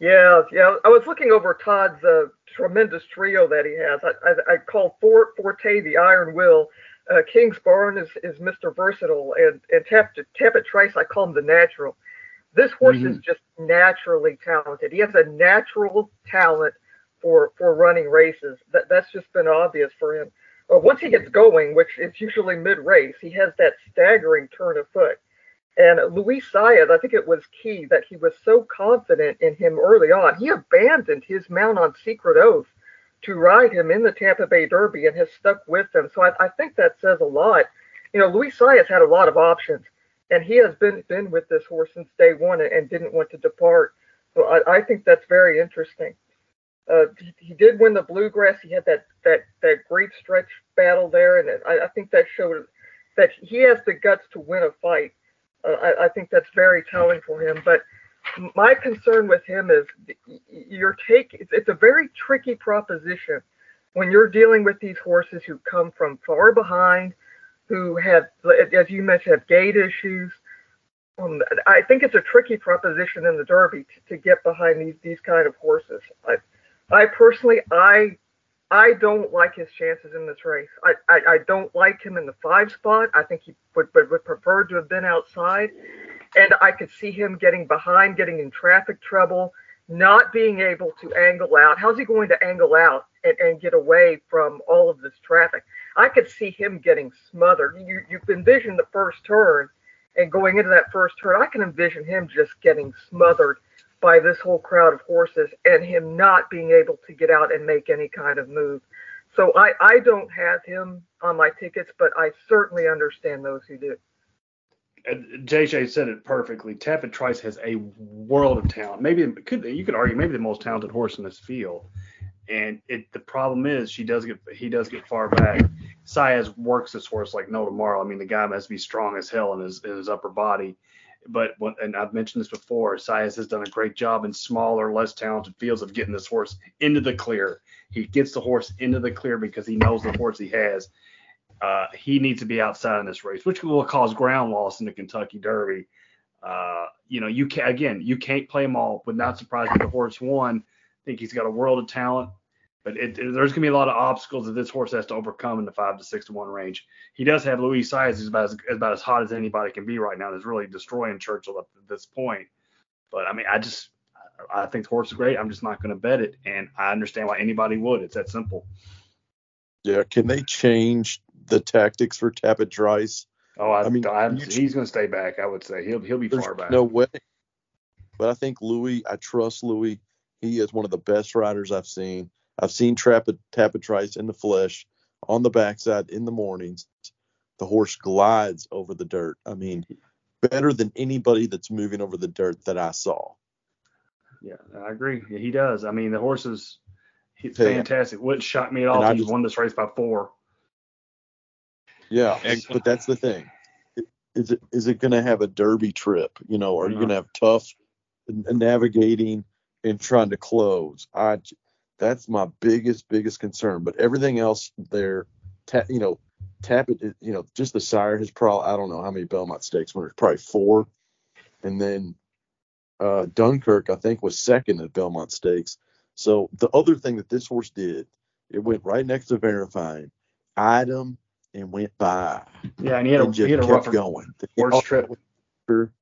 Yeah, yeah. I was looking over Todd's uh, tremendous trio that he has. I, I, I call Fort, Forte the Iron Will. Uh, Kingsbarn is, is Mr. Versatile, and and Tapit Trice I call him the Natural. This horse mm-hmm. is just naturally talented. He has a natural talent for for running races. That that's just been obvious for him. Uh, once he gets going, which is usually mid race, he has that staggering turn of foot. And Luis Saez, I think it was key that he was so confident in him early on. He abandoned his mount on Secret Oath to ride him in the Tampa Bay Derby and has stuck with them. So I, I think that says a lot. You know, Luis Saez had a lot of options, and he has been been with this horse since day one and, and didn't want to depart. So I, I think that's very interesting. Uh, he, he, did win the Bluegrass. He had that that that great stretch battle there, and I, I think that showed that he has the guts to win a fight. Uh, I, I, think that's very telling for him. But my concern with him is your take. It's, a very tricky proposition when you're dealing with these horses who come from far behind, who have, as you mentioned, have gait issues. Um, I think it's a tricky proposition in the Derby to, to get behind these these kind of horses. I, I personally, I I don't like his chances in this race. I, I, I, don't like him in the five spot. I think he would, would, would prefer to have been outside. And I could see him getting behind, getting in traffic trouble, not being able to angle out. How's he going to angle out and, and get away from all of this traffic? I could see him getting smothered. You, you envision the first turn and going into that first turn, I can envision him just getting smothered by this whole crowd of horses and him not being able to get out and make any kind of move. So I, I don't have him on my tickets, but I certainly understand those who do. JJ said it perfectly. Tapit Trice has a world of talent. Maybe could you could argue maybe the most talented horse in this field. And it the problem is she does get he does get far back. Saez works this horse like no tomorrow. I mean the guy must be strong as hell in his in his upper body but when, and I've mentioned this before, Saez has done a great job in smaller, less talented fields of getting this horse into the clear. He gets the horse into the clear because he knows the horse he has. Uh, he needs to be outside in this race, which will cause ground loss in the Kentucky Derby. Uh, you know, you can again, you can't play them all. Would not surprise me the horse won. I think he's got a world of talent. But it, it, there's going to be a lot of obstacles that this horse has to overcome in the five to six to one range. He does have Luis Saez, who's about as, about as hot as anybody can be right now. Is really destroying Churchill up to this point. But I mean, I just I think the horse is great. I'm just not going to bet it, and I understand why anybody would. It's that simple. Yeah, can they change the tactics for Tapit Trice? Oh, I, I mean, I'm, he's going to stay back. I would say he'll he'll be far back. No way. But I think Luis. I trust Luis. He is one of the best riders I've seen. I've seen Tapit, Tapit Trice in the flesh on the backside in the mornings. The horse glides over the dirt. I mean, better than anybody that's moving over the dirt that I saw. Yeah, I agree. Yeah, he does. I mean, the horse is he's fantastic. Wouldn't shock me at all if he won this race by four. Yeah, but that's the thing. Is it is it going to have a derby trip? You know, are you going to have tough navigating and trying to close? I that's my biggest biggest concern. But everything else there, ta- you know, Tapit. You know, just the sire has probably I don't know how many Belmont Stakes winners, probably four, and then uh, Dunkirk I think was second at Belmont Stakes. So the other thing that this horse did, it went right next to verifying, him and went by. Yeah, and he had a, he had a rough going. Worst trip.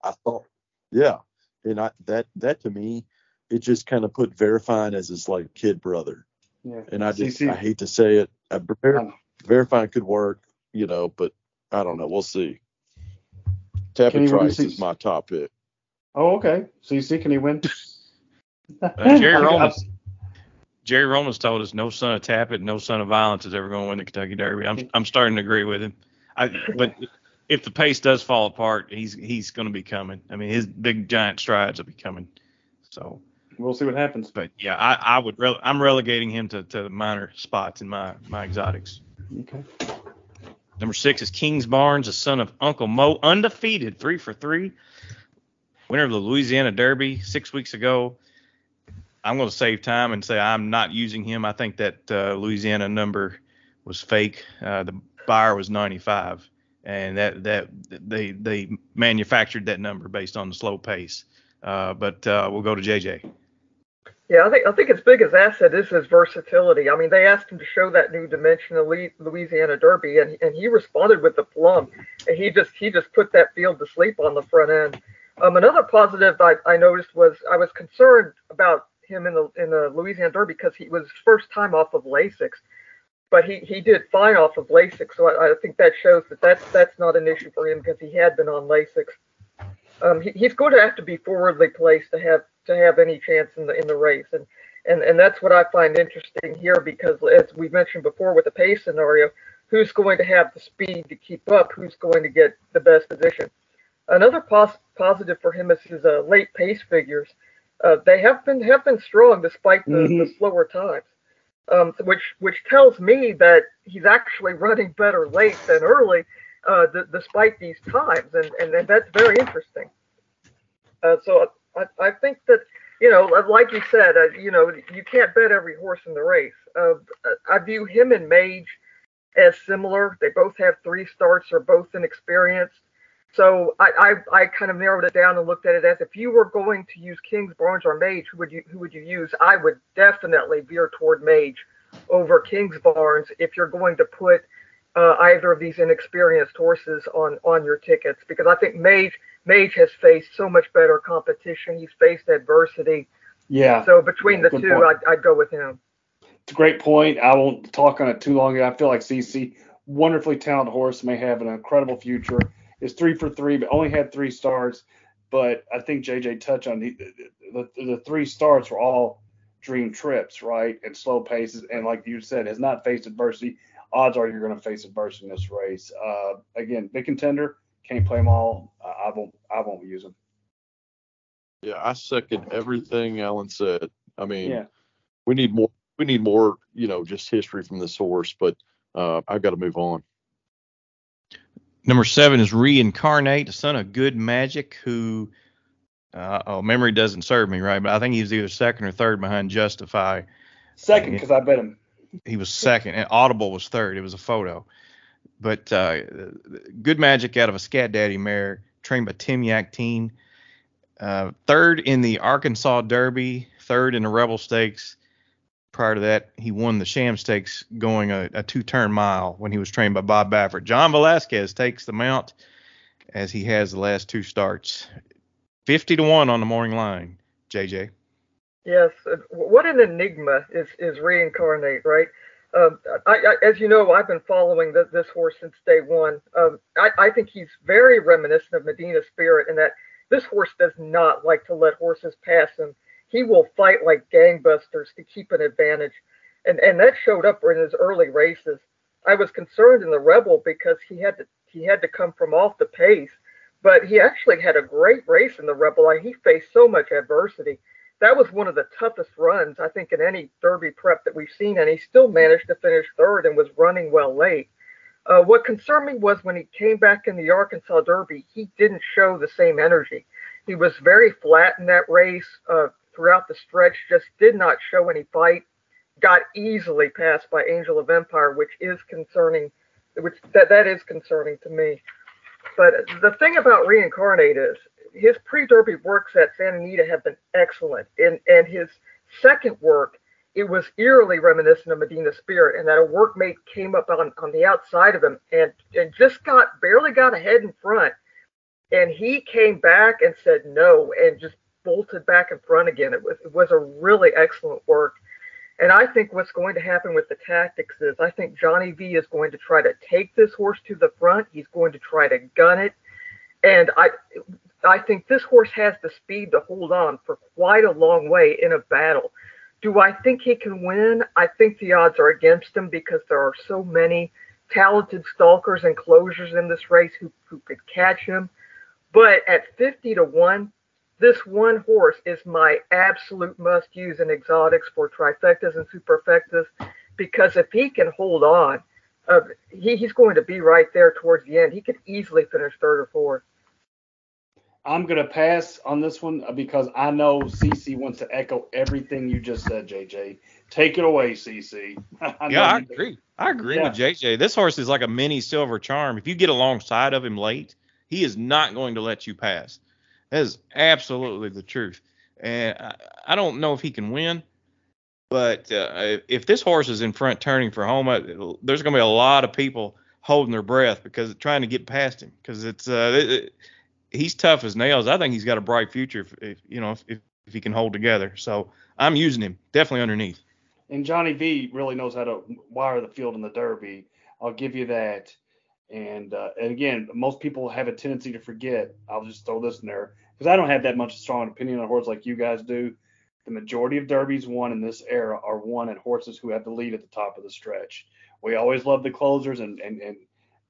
I thought, yeah, and I that that to me it just kind of put verifying as his like kid brother. Yeah. And I just I hate to say it. I, ver- verifying could work, you know, but I don't know. We'll see. Tapit Trice is my top pick. Oh, okay. So you see, can he win? uh, Jerry Romans. Jerry Romans told us no son of Tapit, no son of violence is ever going to win the Kentucky Derby. I'm I'm starting to agree with him. I but if the pace does fall apart, he's he's going to be coming. I mean, his big giant strides will be coming. So we'll see what happens. But yeah, I, I would rele- I'm relegating him to, to minor spots in my my exotics. Okay. Number six is Kingsbarns, the son of Uncle Mo, undefeated, three for three, winner of the Louisiana Derby six weeks ago. I'm going to save time and say I'm not using him. I think that uh, Louisiana number was fake. Uh, the Beyer was 95, and that that they they manufactured that number based on the slow pace. Uh, but uh, we'll go to JJ. Yeah, I think I think his biggest asset is his versatility. I mean, they asked him to show that new dimension of Louisiana Derby, and and he responded with the plum. And he just he just put that field to sleep on the front end. Um, another positive I, I noticed was I was concerned about him in the in the Louisiana Derby because he was first time off of Lasix, but he he did fine off of Lasix. So I, I think that shows that that's that's not an issue for him because he had been on Lasix um, he, he's going to have to be forwardly placed to have to have any chance in the in the race. And And and that's what I find interesting here because as we mentioned before with the pace scenario, who's going to have the speed to keep up? Who's going to get the best position? Another pos- positive for him is his uh, late pace figures. Uh, they have been have been strong despite the, mm-hmm. the slower times, um, which which tells me that he's actually running better late than early, uh, d- despite these times, and, and, and that's very interesting. Uh, so I, I think that you know, like you said, uh, you know, you can't bet every horse in the race. Uh, I view him and Mage as similar. They both have three starts, are both inexperienced. So I, I, I, kind of narrowed it down and looked at it as if you were going to use Kingsbarns or Mage, who would you who would you use? I would definitely veer toward Mage over Kingsbarns if you're going to put uh, either of these inexperienced horses on on your tickets because I think Mage Mage has faced so much better competition. He's faced adversity. Yeah. So between the two, I'd, I'd, go with him. It's a great point. I won't talk on it too long. I feel like CC, wonderfully talented horse, may have an incredible future. Is three for three, but only had three starts. But I think JJ touched on the, the, the three starts were all dream trips, right? And slow paces. And like you said, has not faced adversity. Odds are you're going to face adversity in this race. Uh, again, big contender can't play them all. I won't. I won't use them. Yeah, I second everything Alan said. I mean, yeah. we need more. We need more. You know, just history from this horse. But uh, I've got to move on. Number seven is Reincarnate, the son of Good Magic, who, uh, oh, memory doesn't serve me right, but I think he was either second or third behind Justify. Second, because I bet him. He was second, and Audible was third. It was a photo. But uh, good magic out of a Scat Daddy mare trained by Tim Yakteen. Uh, third in the Arkansas Derby, third in the Rebel Stakes. Prior to that, he won the Sham Stakes going a, a two turn mile when he was trained by Bob Baffert. John Velazquez takes the mount as he has the last two starts. 50 to 1 on the morning line, JJ. Yes. What an enigma is, is reincarnate, right? Um, I, I, as you know, I've been following the, this horse since day one. Um, I, I, think he's very reminiscent of Medina Spirit in that this horse does not like to let horses pass him. He will fight like gangbusters to keep an advantage, and and that showed up in his early races. I was concerned in the Rebel because he had to he had to come from off the pace, but he actually had a great race in the Rebel. he faced so much adversity that was one of the toughest runs I think in any Derby prep that we've seen, and he still managed to finish third and was running well late. Uh, what concerned me was when he came back in the Arkansas Derby, he didn't show the same energy. He was very flat in that race uh, throughout the stretch, just did not show any fight. Got easily passed by Angel of Empire, which is concerning. Which that that is concerning to me. But the thing about reincarnate is his pre-derby works at Santa Anita have been excellent, and and his second work it was eerily reminiscent of Medina Spirit, and that a workmate came up on, on the outside of him and and just got barely got ahead in front, and he came back and said no and just bolted back in front again. It was it was a really excellent work. And I think what's going to happen with the tactics is I think Johnny V is going to try to take this horse to the front. He's going to try to gun it. And I I think this horse has the speed to hold on for quite a long way in a battle. Do I think he can win? I think the odds are against him because there are so many talented stalkers and closers in this race who, who could catch him. But at 50 to 1, this one horse is my absolute must use in exotics for trifectas and superfectas because if he can hold on, uh, he, he's going to be right there towards the end. He could easily finish third or fourth. I'm gonna pass on this one because I know CC wants to echo everything you just said, JJ. Take it away, CC. I yeah, I agree. I agree yeah. with JJ. This horse is like a mini silver charm. If you get alongside of him late, he is not going to let you pass. That is absolutely the truth. And I, I don't know if he can win, but uh, if this horse is in front turning for home, there's going to be a lot of people holding their breath because trying to get past him because it's uh, it, he's tough as nails. I think he's got a bright future if, if you know if, if he can hold together. So I'm using him definitely underneath. And Johnny V really knows how to wire the field in the Derby. I'll give you that. And, uh, and again, most people have a tendency to forget. I'll just throw this in there because I don't have that much strong opinion on horses like you guys do. the majority of derbies won in this era are won at horses who have the lead at the top of the stretch. We always love the closers and and and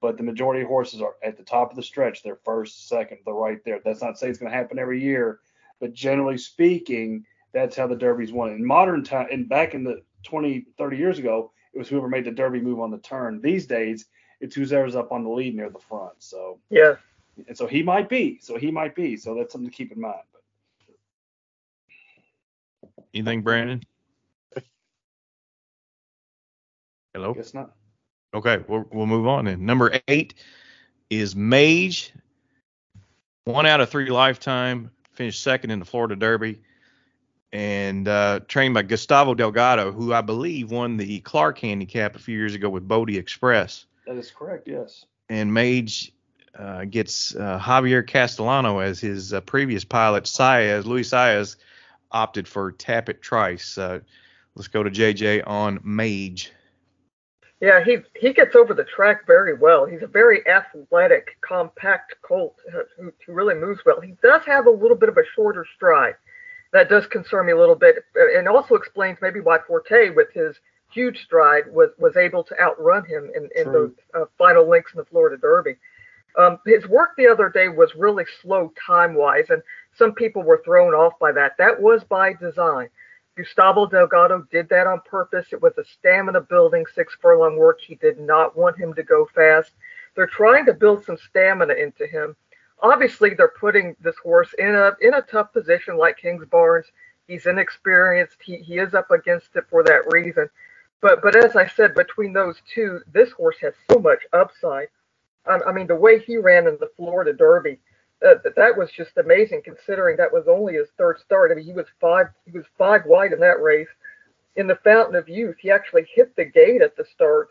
but the majority of horses are at the top of the stretch. They're first, second, they're right there. That's not to say it's going to happen every year, but generally speaking, that's how the derbies won. In modern time, and back in the 20, 30 years ago, it was whoever made the derby move on the turn. These days, it's whoever's up on the lead near the front. So yeah, and so he might be. So he might be. So that's something to keep in mind. Anything, Brandon? Hello. Guess not. Okay, we'll, we'll move on then. Number eight is Mage. One out of three lifetime, finished second in the Florida Derby, and uh, trained by Gustavo Delgado, who I believe won the Clark Handicap a few years ago with Bodie Express. That is correct. Yes. And Mage uh, gets uh, Javier Castellano as his uh, previous pilot. Saez, Luis Saez, opted for Tapit Trice. Uh, let's go to JJ on Mage. Yeah, he he gets over the track very well. He's a very athletic, compact colt who, who really moves well. He does have a little bit of a shorter stride. That does concern me a little bit, and also explains maybe why Forte, with his huge stride, was was able to outrun him in, in those uh, final links in the Florida Derby. Um, his work the other day was really slow time wise, and some people were thrown off by that. That was by design. Gustavo Delgado did that on purpose. It was a stamina building six furlong work. He did not want him to go fast. They're trying to build some stamina into him. Obviously, they're putting this horse in a in a tough position like Kingsbarns. He's inexperienced. He, he is up against it for that reason. But but as I said, between those two, this horse has so much upside. I, I mean, the way he ran in the Florida Derby, uh, that was just amazing considering that was only his third start. I mean, he was five he was five wide in that race. In the Fountain of Youth, he actually hit the gate at the start,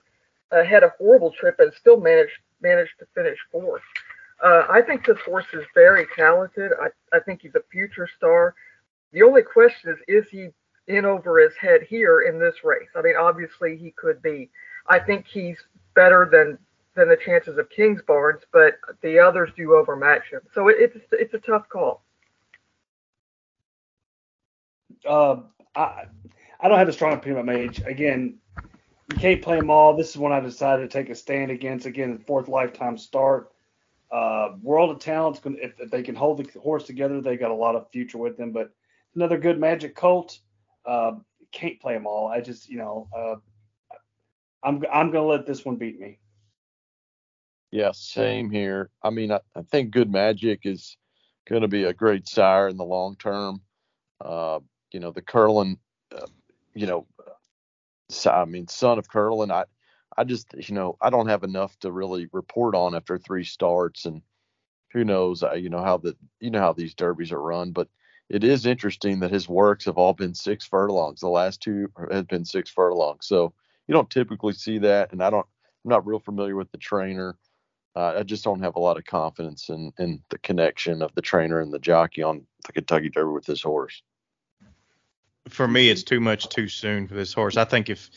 uh, had a horrible trip, and still managed managed to finish fourth. Uh, I think this horse is very talented. I, I think he's a future star. The only question is, is he in over his head here in this race? I mean, obviously he could be. I think he's better than than the chances of Kingsbarns, but the others do overmatch him. So it, it's it's a tough call. Uh, I I don't have a strong opinion about Mage. Again, you can't play them all. This is one I decided to take a stand against. Again, fourth lifetime start. Uh, World of Talents, if, if they can hold the horse together, they got a lot of future with them. But another good Magic Colt. Uh, can't play them all. I just, you know, uh, I'm I'm gonna let this one beat me. Yeah, same here. I mean, I, I think Good Magic is going to be a great sire in the long term. Uh, you know, the Curlin, uh, you know, I mean, son of Curlin, I, I just, you know, I don't have enough to really report on after three starts, and who knows, you know how the, you know how these derbies are run, but it is interesting that his works have all been six furlongs. The last two have been six furlongs, so you don't typically see that, and I don't, I'm not real familiar with the trainer uh, I just don't have a lot of confidence in in the connection of the trainer and the jockey on the Kentucky Derby with this horse. For me, it's too much too soon for this horse. I think if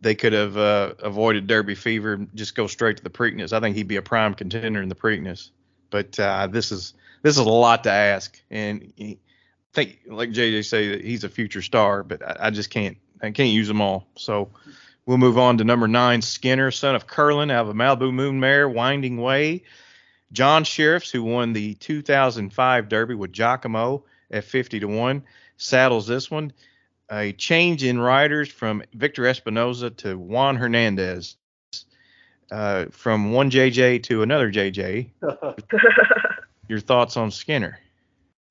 they could have uh, avoided Derby fever, and just go straight to the Preakness, I think he'd be a prime contender in the Preakness. But uh, this is this is a lot to ask, and think like JJ say that he's a future star, but I, I just can't I can't use them all. So We'll move on to number nine, Skinner, son of Curlin, out of a Malibu Moon Mare, Winding Way. John Shirreffs, who won the 2005 Derby with Giacomo at 50 to 1, saddles this one. A change in riders from Victor Espinoza to Juan Hernandez. Uh, from one JJ to another JJ. Your thoughts on Skinner?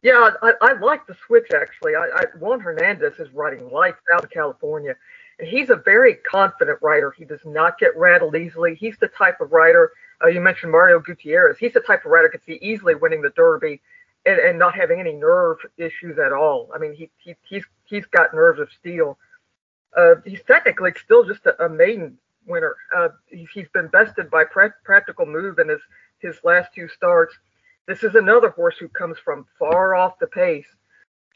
Yeah, I, I like the switch actually. I, I, Juan Hernandez is riding lights out of California he's a very confident rider. He does not get rattled easily. He's the type of rider. Uh, you mentioned Mario Gutierrez. He's the type of rider could see easily winning the Derby and, and not having any nerve issues at all. I mean, he, he he's he's got nerves of steel. Uh, he's technically still just a, a maiden winner. Uh, he's, he's been bested by pra- Practical Move in his his last two starts. This is another horse who comes from far off the pace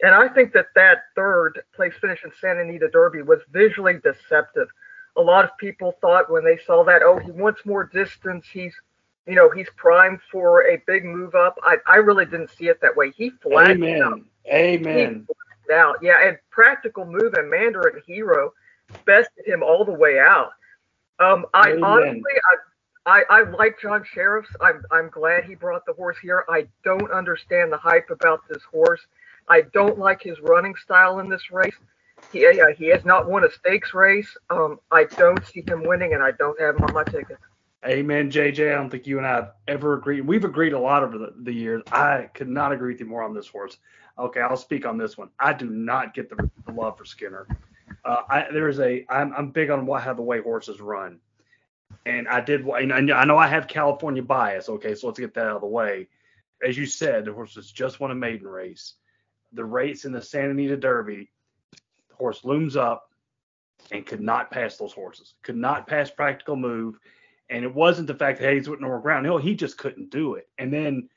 and I think that that third place finish in Santa Anita Derby was visually deceptive. A lot of people thought when they saw that, oh, he wants more distance. He's, you know, he's primed for a big move up. I, I really didn't see it that way. He flagged Amen. Amen. out. Yeah, and Practical Move and Mandarin Hero bested him all the way out. Um, I Amen. honestly, I, I, I like John Shirreffs. I'm, I'm glad he brought the horse here. I don't understand the hype about this horse. I don't like his running style in this race. He, uh, he has not won a stakes race. Um, I don't see him winning, and I don't have him on my ticket. Amen, JJ. I don't think you and I have ever agreed. We've agreed a lot over the, the years. I could not agree with you more on this horse. Okay, I'll speak on this one. I do not get the, the love for Skinner. Uh, I, there is a. I'm, I'm big on what, how the way horses run, and I did. And I know I have California bias. Okay, so let's get that out of the way. As you said, the horse has just won a maiden race. The race in the Santa Anita Derby, the horse looms up and could not pass those horses. Could not pass practical move and it wasn't the fact that Hayes wouldn't over ground. No, he just couldn't do it. And then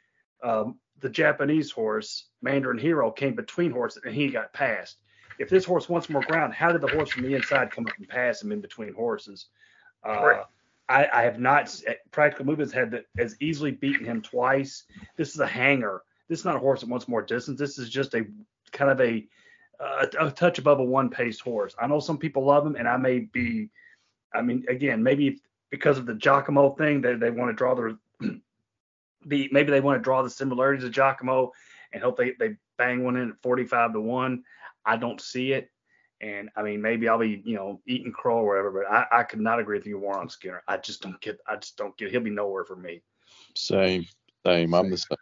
um, the Japanese horse, Mandarin Hero, came between horses and he got passed. If this horse wants more ground, how did the horse from the inside come up and pass him in between horses? Uh. I, I have not. Eh, Practical Movements had that has easily beaten him twice. This is a hanger. This is not a horse that wants more distance. This is just a kind of a a, a touch above a one paced horse. I know some people love him, and I may be. I mean, again, maybe because of the Giacomo thing, they they want to draw their the maybe they want to draw the similarities of Giacomo and hope they they bang one in at 45 to one. I don't see it. And I mean, maybe I'll be, you know, eating crow or whatever, but I, I could not agree with you more on Skinner. I just don't get, I just don't get, he'll be nowhere for me. Same, same. I'm the same.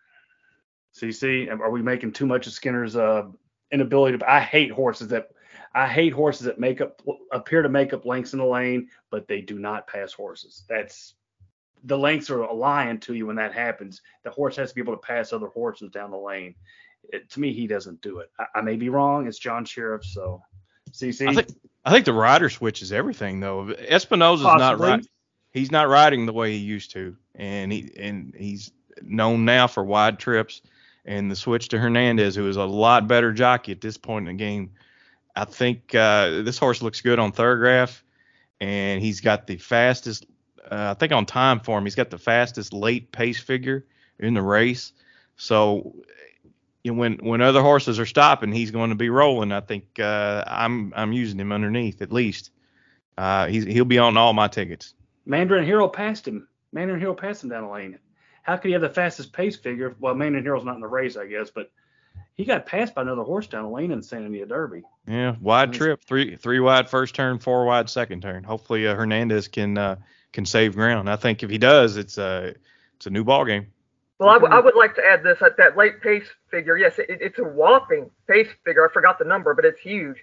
CC, are we making too much of Skinner's uh, inability to? I hate horses that, I hate horses that make up, appear to make up lengths in the lane, but they do not pass horses. That's, the lengths are lying to you when that happens. The horse has to be able to pass other horses down the lane. It, to me, he doesn't do it. I, I may be wrong. It's John Sheriff, so CC. I think I think the rider switch is everything though. Espinoza's not Possibly. right. He's not riding the way he used to, and he and he's known now for wide trips. And the switch to Hernandez, who is a lot better jockey at this point in the game, I think uh, this horse looks good on Thoro-Graph, and he's got the fastest. Uh, I think on time form, he's got the fastest late pace figure in the race. So when when other horses are stopping, he's going to be rolling. I think uh, I'm I'm using him underneath at least. Uh, he's he'll be on all my tickets. Mandarin Hero passed him. Mandarin Hero passed him down the lane. How could he have the fastest pace figure? Well, Mandarin Hero's not in the race, I guess, but he got passed by another horse down the lane in Santa Anita Derby. Yeah, wide trip, three three wide first turn, four wide second turn. Hopefully uh, Hernandez can uh, can save ground. I think if he does, it's a it's a new ball game. Well, I, w- I would like to add this that, that late pace figure. Yes, it, it's a whopping pace figure. I forgot the number, but it's huge.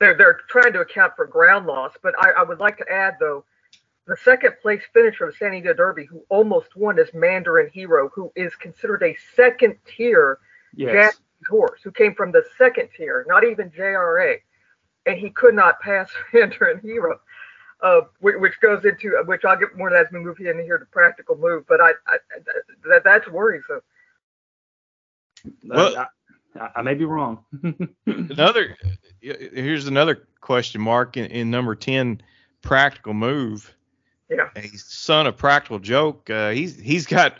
They're they're trying to account for ground loss, but I, I would like to add though, the second place finisher of the Santa Anita Derby, who almost won, is Mandarin Hero, who is considered a second tier Yes. Japanese horse, who came from the second tier, not even JRA, and he could not pass Mandarin Hero. Uh, which, which goes into which I'll get more to that as we move in here to practical move, but I, I that that's worrisome. Well- I, I, I may be wrong. Another here's another question mark in, in number ten, practical move. Yeah. A son of practical joke. Uh, he's he's got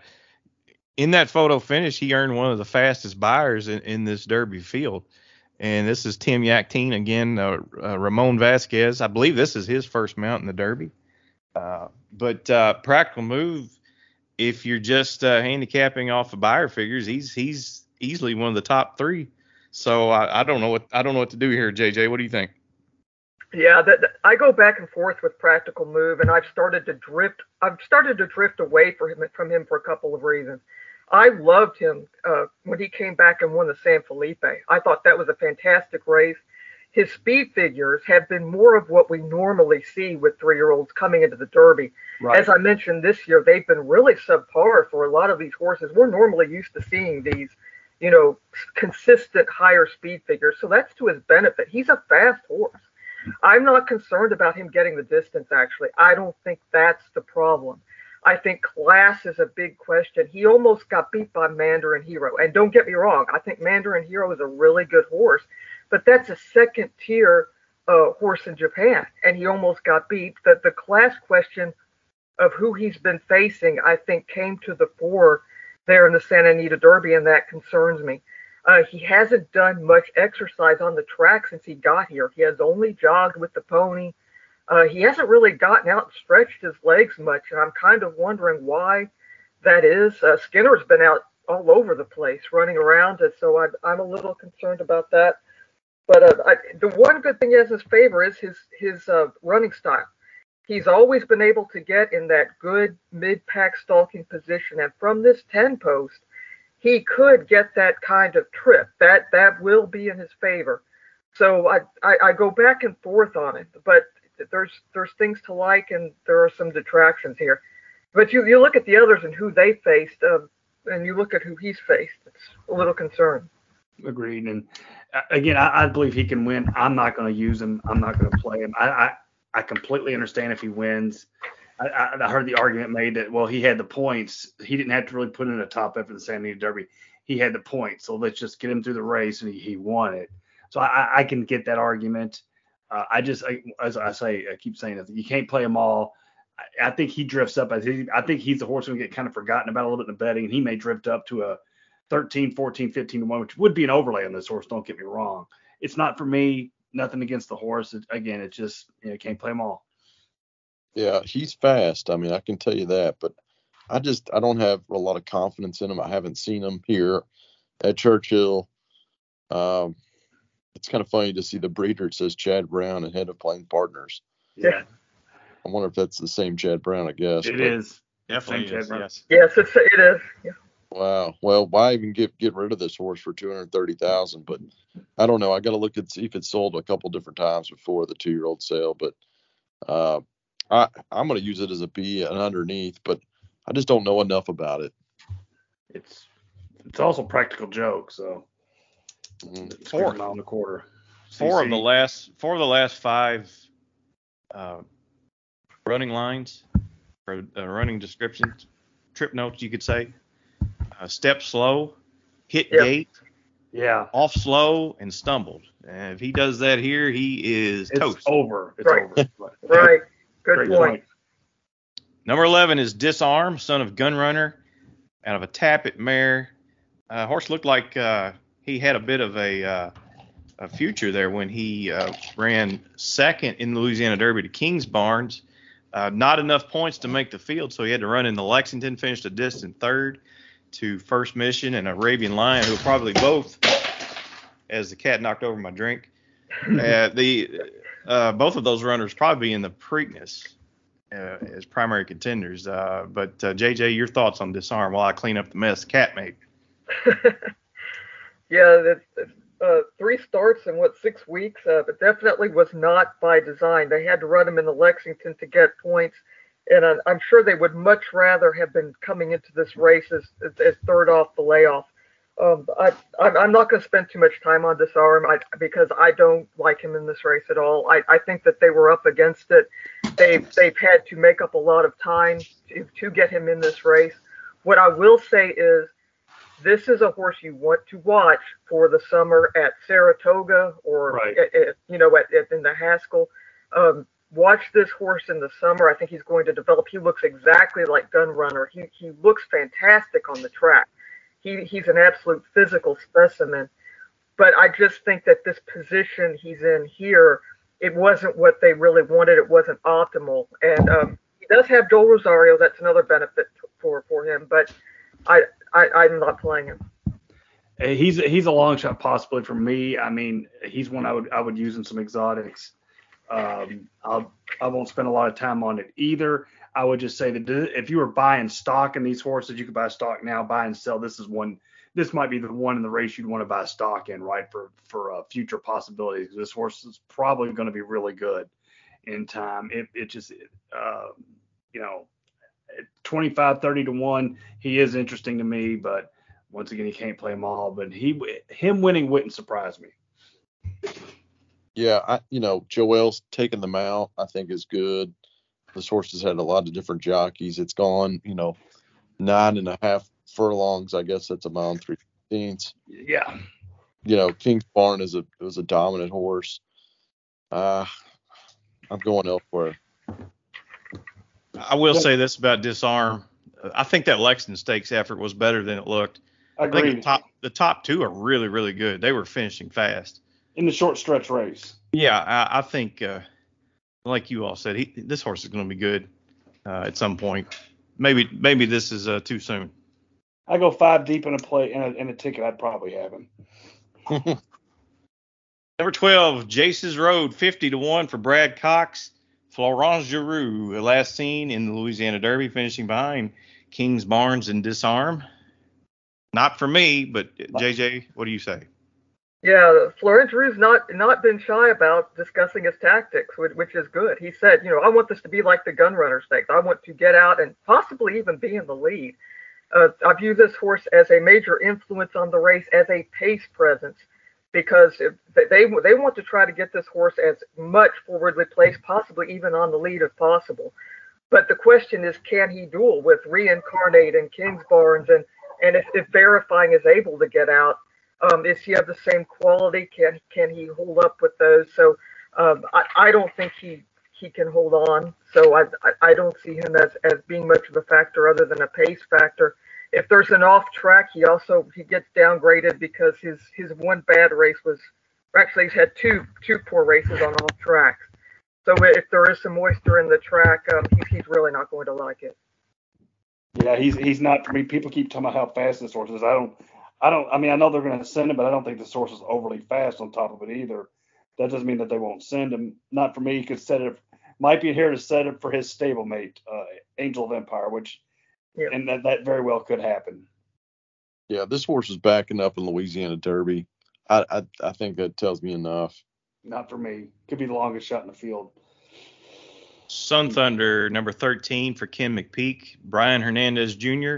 in that photo finish. He earned one of the fastest Beyers in, in this Derby field. And this is Tim Yakteen again. Uh, uh, Ramon Vazquez. I believe this is his first mount in the Derby. Uh, but uh, practical move. If you're just uh, handicapping off of Beyer figures, he's he's easily one of the top three. So I, I don't know what I don't know what to do here, JJ. What do you think? Yeah, that, that- I go back and forth with practical move, and I've started to drift. I've started to drift away from him from him for a couple of reasons. I loved him uh, when he came back and won the San Felipe. I thought that was a fantastic race. His speed figures have been more of what we normally see with three-year-olds coming into the Derby. Right. As I mentioned this year, they've been really subpar for a lot of these horses. We're normally used to seeing these, you know, consistent higher speed figures. So that's to his benefit. He's a fast horse. I'm not concerned about him getting the distance, actually. I don't think that's the problem. I think class is a big question. He almost got beat by Mandarin Hero. And don't get me wrong, I think Mandarin Hero is a really good horse, but that's a second tier uh, horse in Japan. And he almost got beat. The, the class question of who he's been facing, I think, came to the fore there in the Santa Anita Derby, and that concerns me. Uh, he hasn't done much exercise on the track since he got here. He has only jogged with the pony. Uh, he hasn't really gotten out and stretched his legs much, and I'm kind of wondering why that is. Uh, Skinner's been out all over the place running around, and so I'm, I'm a little concerned about that. But uh, I, the one good thing he has in his favor is his his uh, running style. He's always been able to get in that good mid-pack stalking position, and from this 10 post, he could get that kind of trip. That that will be in his favor. So I, I, I go back and forth on it, but there's there's things to like and there are some detractions here. But you you look at the others and who they faced, uh, and you look at who he's faced. It's a little concern. Agreed. And uh, again, I, I believe he can win. I'm not going to use him. I'm not going to play him. I, I I completely understand if he wins. I, I, heard the argument made that well he had the points. He didn't have to really put in a top effort in the Santa Anita Derby. He had the points, so let's just get him through the race, and he, he won it. So I, I can get that argument. Uh, I just, I, as I say, I keep saying it, you can't play them all. I, I think he drifts up. I think, I think he's the horse going to get kind of forgotten about a little bit in the betting, and he may drift up to a 13, 14, 15 to 1, which would be an overlay on this horse. Don't get me wrong. It's not for me. Nothing against the horse. It, again, it's just, you know, can't play them all. Yeah, he's fast. I mean, I can tell you that, but I just I don't have a lot of confidence in him. I haven't seen him here at Churchill. Um, it's kind of funny to see the breeder. It says Chad Brown ahead of Playing Partners. Yeah. I wonder if that's the same Chad Brown. I guess it but, is. Definitely same is. Yes. Yes, it's, it is. Yeah. Wow. Well, why even get get rid of this horse for two hundred thirty thousand? But I don't know. I got to look at see if it's sold a couple different times before the two year old sale. But uh, I I'm going to use it as a B and underneath, but I just don't know enough about it. It's it's also practical joke, so mm-hmm. four mile and a quarter. Four of the last four of the last five uh, running lines or uh, running descriptions, trip notes, you could say. Uh, step slow, hit yep. gate, yeah, off slow, and stumbled. And if he does that here, he is it's toast. over. It's right. over. right. Good Great point. point. Number 11 is Disarm, son of Gunrunner, out of a Tapit mare. Uh, horse looked like uh, he had a bit of a, uh, a future there when he uh, ran second in the Louisiana Derby to Kingsbarns. Uh, not enough points to make the field, so he had to run in the Lexington, finished a distant third to First Mission and Arabian Lion, who probably both, as the cat knocked over my drink, uh, the uh, both of those runners probably in the Preakness uh, as primary contenders. Uh, but JJ, uh, your thoughts on Disarm while I clean up the mess the cat made? yeah, uh, three starts in what six weeks, uh, but definitely was not by design. They had to run him in the Lexington to get points, and I'm sure they would much rather have been coming into this race as, as third off the layoff. Um, I, I'm not going to spend too much time on Disarm I, because I don't like him in this race at all. I, I think that they were up against it. They've, they've had to make up a lot of time to, to get him in this race. What I will say is this is a horse you want to watch for the summer at Saratoga or, right. at, at, you know, at, at, in the Haskell. Um, watch this horse in the summer. I think he's going to develop. He looks exactly like Gunrunner. He, he looks fantastic on the track he he's an absolute physical specimen. But I just think that this position he's in here, it wasn't what they really wanted. It wasn't optimal. And um, he does have Joel Rosario. That's another benefit for for him. But I, I I'm not playing him. He's he's a long shot possibly for me. I mean, he's one I would I would use in some exotics. Um, I'll I won't spend a lot of time on it either. I would just say that if you were buying stock in these horses, you could buy stock now, buy and sell. This is one. This might be the one in the race you'd want to buy stock in, right, for for uh, future possibilities. This horse is probably going to be really good in time. It it just uh, you know, 25, 30 to one, he is interesting to me, but once again, he can't play them all. But he him winning wouldn't surprise me. Yeah, I you know Joel's taking them out. I think is good. This horse has had a lot of different jockeys. It's gone, you know, nine and a half furlongs. I guess that's a mile and three fifteenths. Yeah. You know, King's Barn is a was a dominant horse. Uh, I'm going elsewhere. I will say this about disarm. I think that Lexington Stakes effort was better than it looked. Agreed. I think top the top two are really really good. They were finishing fast in the short stretch race. Yeah, I, I think uh, like you all said, he, this horse is going to be good uh, at some point. Maybe maybe this is uh, too soon. I go five deep in a play in a, in a ticket. I'd probably have him. Number 12, Jace's Road, 50 to 1 for Brad Cox. Florent Geroux, last seen in the Louisiana Derby, finishing behind Kingsbarns and Disarm. Not for me, but JJ, what do you say? Yeah, Florent Geroux's not not been shy about discussing his tactics, which, which is good. He said, you know, I want this to be like the Gunrunner Stakes. I want to get out and possibly even be in the lead. Uh, I view this horse as a major influence on the race, as a pace presence because they they want to try to get this horse as much forwardly placed, possibly even on the lead if possible. But the question is, can he duel with Reincarnate and Kingsbarns, and and if, if verifying is able to get out, um, is he of the same quality? Can can he hold up with those? So um, I, I don't think he he can hold on. So I, I I don't see him as as being much of a factor other than a pace factor if there's an off track, he also he gets downgraded because his his one bad race was actually he's had two two poor races on off tracks. So if there is some moisture in the track, um, he's he's really not going to like it. Yeah, he's he's not for me. People keep talking about how fast this horse is. I don't I don't I mean I know they're going to send him, but I don't think this horse is overly fast on top of it either. That doesn't mean that they won't send him. Not for me. He could set it might be here to set it for his stablemate, uh, Angel of Empire, which yeah. and that, that very well could happen. Yeah, this horse is backing up in Louisiana Derby. I, I I think that tells me enough. Not for me. Could be the longest shot in the field. Sun Thunder, number 13 for Ken McPeek. Brian Hernandez Jr.,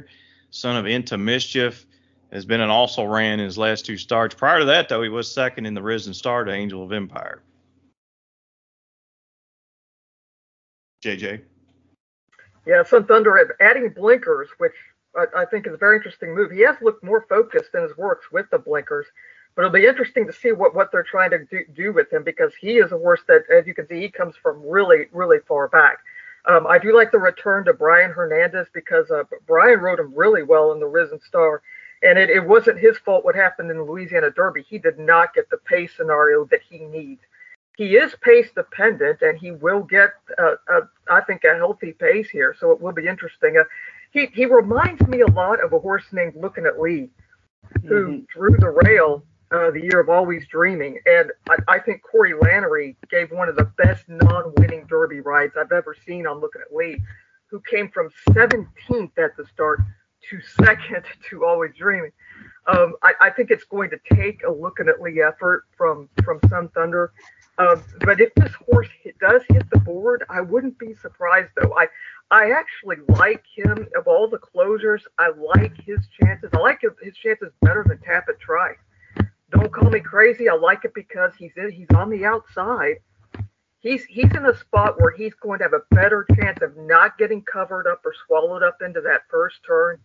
son of Into Mischief, has been an also ran in his last two starts. Prior to that, though, he was second in the Risen Star to Angel of Empire. JJ. Yeah, Sun Thunder adding blinkers, which I, I, think is a very interesting move. He has looked more focused in his works with the blinkers, but it'll be interesting to see what, what they're trying to do, do with him because he is a horse that, as you can see, he comes from really, really far back. Um, I do like the return to Brian Hernandez because uh, Brian rode him really well in the Risen Star. And it, it wasn't his fault what happened in the Louisiana Derby. He did not get the pace scenario that he needs he is pace dependent and he will get, uh, I think, a healthy pace here. So it will be interesting. Uh, he, he reminds me a lot of a horse named Looking at Lee, who mm-hmm. drew the rail uh, the year of Always Dreaming. And I, I, think Corey Lanerie gave one of the best non winning Derby rides I've ever seen on Looking at Lee, who came from 17th at the start to second to Always Dreaming. Um, I, I, think it's going to take a looking at Lee effort from from Sun Thunder um, but if this horse hit, does hit the board, I wouldn't be surprised though. I I actually like him of all the closers. I like his chances. I like his chances better than Tapit Trice. Don't call me crazy. I like it because he's in, he's on the outside. He's he's in a spot where he's going to have a better chance of not getting covered up or swallowed up into that first turn.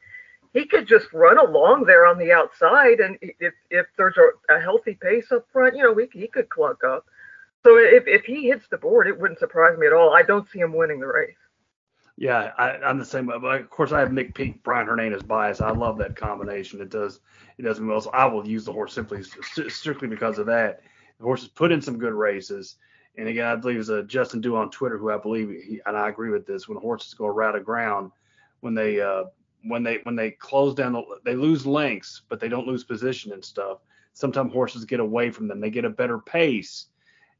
He could just run along there on the outside, and if if there's a, a healthy pace up front, you know, he, he could cluck up. So if, if he hits the board, it wouldn't surprise me at all. I don't see him winning the race. Yeah, I, am the same. But of course, I have McPeek, Brian Hernandez bias. I love that combination. It does it does me well. So I will use the horse simply strictly because of that. The horse has put in some good races. And again, I believe it's a Justin Dew on Twitter who I believe he, and I agree with this. When horses go around of ground, when they uh, when they when they close down, the, they lose lengths, but they don't lose position and stuff. Sometimes horses get away from them. They get a better pace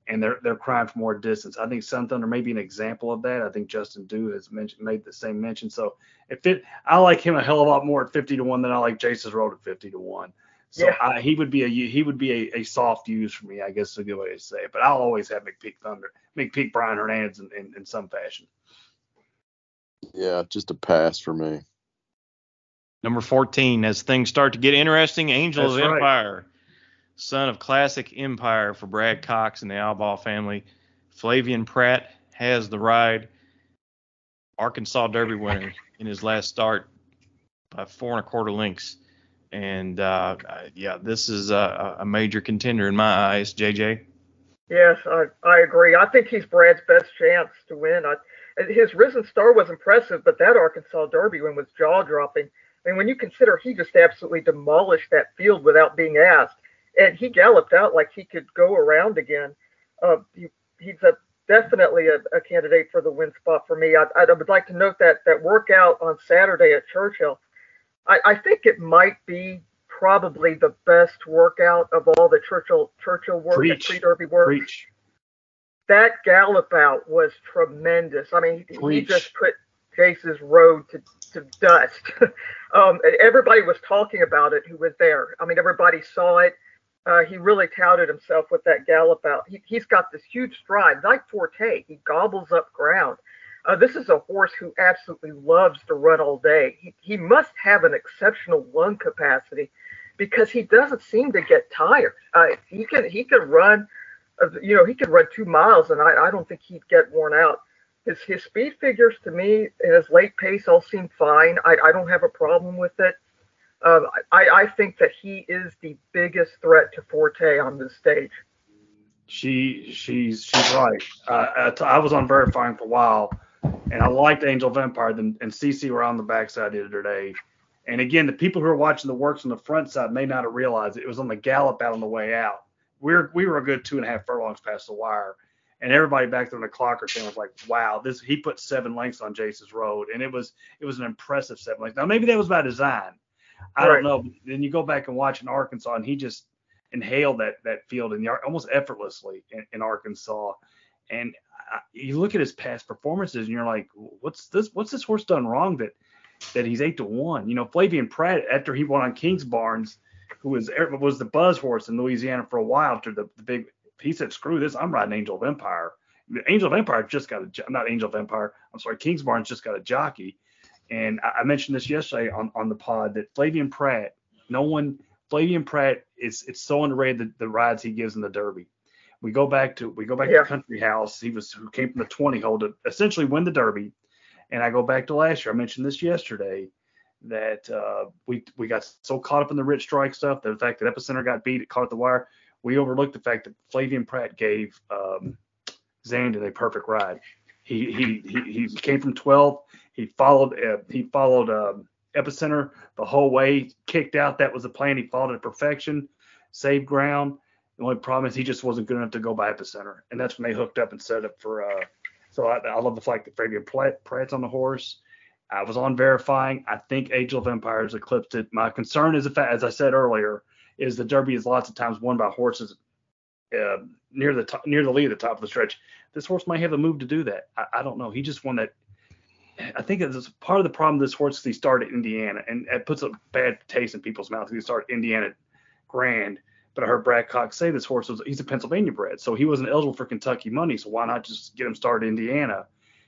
and they're they're crying for more distance. I think Sun Thunder may be an example of that. I think Justin Dew has mentioned made the same mention. So if it, I like him a hell of a lot more at 50 to one than I like Jace's Road at 50 to one. So yeah. I, he would be a he would be a, a, soft use for me, I guess is a good way to say it. But I'll always have McPeek Thunder, McPeek Brian Hernandez in, in, in some fashion. Yeah, just a pass for me. Number 14, as things start to get interesting, Angels of right. Son of classic empire for Brad Cox and the Albaugh family. Flavien Prat has the ride. Arkansas Derby winner in his last start by four and a quarter lengths. And uh, yeah, this is a, a, major contender in my eyes, JJ. Yes, I, I agree. I think he's Brad's best chance to win. I, his Risen Star was impressive, but that Arkansas Derby win was jaw dropping. I mean, when you consider he just absolutely demolished that field without being asked, and he galloped out like he could go around again. Uh, he, he's a definitely a, a, candidate for the win spot for me. I, I, would like to note that that workout on Saturday at Churchill, I, I, think it might be probably the best workout of all the Churchill Churchill work, Preach. pre Derby work. Preach. That gallop out was tremendous. I mean, Preach. he just put Jace's road to, to dust. um, everybody was talking about it who was there. I mean, everybody saw it. Uh, he really touted himself with that gallop out. He, has got this huge stride, like Forte. He gobbles up ground. Uh, this is a horse who absolutely loves to run all day. He, he must have an exceptional lung capacity because he doesn't seem to get tired. Uh, he can he can run, uh, you know, he could run two miles, and I, I don't think he'd get worn out. His his speed figures to me and his late pace all seem fine. I, I don't have a problem with it. Um, I, I think that he is the biggest threat to Forte on this stage. She she's she's right. Uh, I was on verifying for a while, and I liked Angel of Empire. And, CC were on the backside the other day. And again, the people who are watching the works on the front side may not have realized it, it was on the gallop out on the way out. We are we were a good two and a half furlongs past the wire, and everybody back there on the clocker thing was like, "Wow, this he put seven lengths on Jace's road, and it was it was an impressive seven lengths." Now maybe that was by design, I Right. don't know. Then you go back and watch in Arkansas, and he just inhaled that that field and almost effortlessly in, in Arkansas. And I, you look at his past performances, and you're like, what's this? What's this horse done wrong that that he's eight to one? You know, Flavien Prat after he won on Kingsbarns, who was er, was the buzz horse in Louisiana for a while after the, the big. He said, "Screw this! I'm riding Angel of Empire." Angel of Empire just got a not Angel of Empire. I'm sorry, Kingsbarns just got a jockey. And I I mentioned this yesterday on, on the pod that Flavien Prat, no one, Flavien Prat is it's so underrated the, the rides he gives in the Derby. We go back to we go back Yeah. to Country House. He was who came from the 20 hole to essentially win the Derby. And I go back to last year. I mentioned this yesterday that uh, we we got so caught up in the rich strike stuff, the fact that Epicenter got beat, it caught at the wire. We overlooked the fact that Flavien Prat gave um, Zandon a perfect ride. He he he, he came from 12. He followed uh, he followed um, Epicenter the whole way. Kicked out. That was the plan. He followed it to perfection. Saved ground. The only problem is he just wasn't good enough to go by Epicenter, and that's when they hooked up and set up for. Uh, so I, I love the fact that Flavien Prat, Prat's on the horse. I was on verifying. I think Angel of Empires eclipsed it. My concern is, the fact, as I said earlier, is the Derby is lots of times won by horses uh, near the top, near the lead at the top of the stretch. This horse might have a move to do that. I, I don't know. He just won that. I think it's part of the problem. This horse is he started Indiana, and it puts a bad taste in people's mouths. He started Indiana Grand, but I heard Brad Cox say this horse was he's a Pennsylvania bred, so he wasn't eligible for Kentucky money. So why not just get him started in Indiana?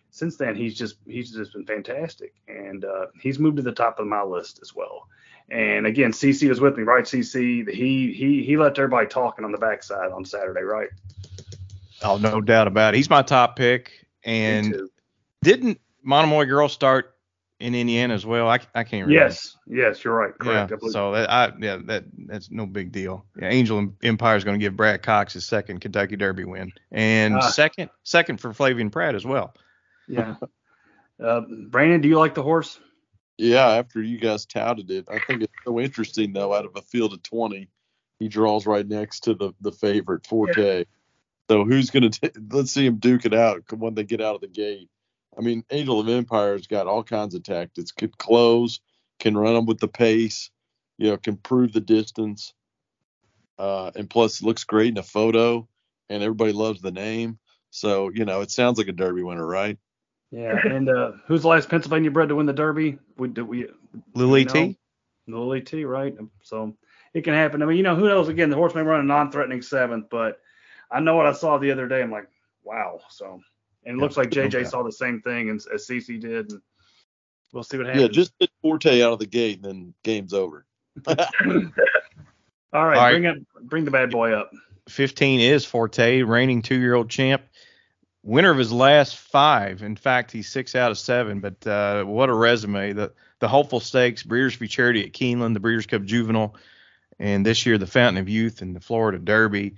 Since then, he's just he's just been fantastic, and uh, he's moved to the top of my list as well. And again, CC was with me, right? CC, he he he let everybody talking on the backside on Saturday, right? Oh, no doubt about it. He's my top pick. And didn't Monomoy Girl start in Indiana as well? I, I can't remember. Yes, yes, you're right. Yeah. Correct. I So that I yeah that that's no big deal. Yeah, Angel Empire is going to give Brad Cox his second Kentucky Derby win, and Ah. second second for Flavien Prat as well. yeah. Uh, Brandon, do you like the horse? Yeah, after you guys touted it, I think it's so interesting though. Out of a field of 20, he draws right next to the the favorite Forte. So who's gonna t- let's see him duke it out when they get out of the gate. I mean, Angel of Empire's got all kinds of tactics. Could close, can run them with the pace, you know, can prove the distance, uh, and plus looks great in a photo, and everybody loves the name. So you know, it sounds like a Derby winner, right? Yeah. And uh, who's the last Pennsylvania bred to win the Derby? We did we Lily know? T. Lily T, right? So it can happen. I mean, you know, who knows? Again, the horse may run a non-threatening seventh, but I know what I saw the other day. I'm like, wow. So, and it looks like JJ Okay. saw the same thing as, as CC did, and we'll see what happens. Yeah, just get Forte out of the gate, and then game's over. all right, All right. bring up, bring the bad boy up. 15 is Forte, reigning two-year-old champ, winner of his last five. In fact, he's six out of seven. But uh, what a resume! The the Hopeful Stakes, Breeders' Futurity at Keeneland, the Breeders' Cup Juvenile, and this year the Fountain of Youth and the Florida Derby.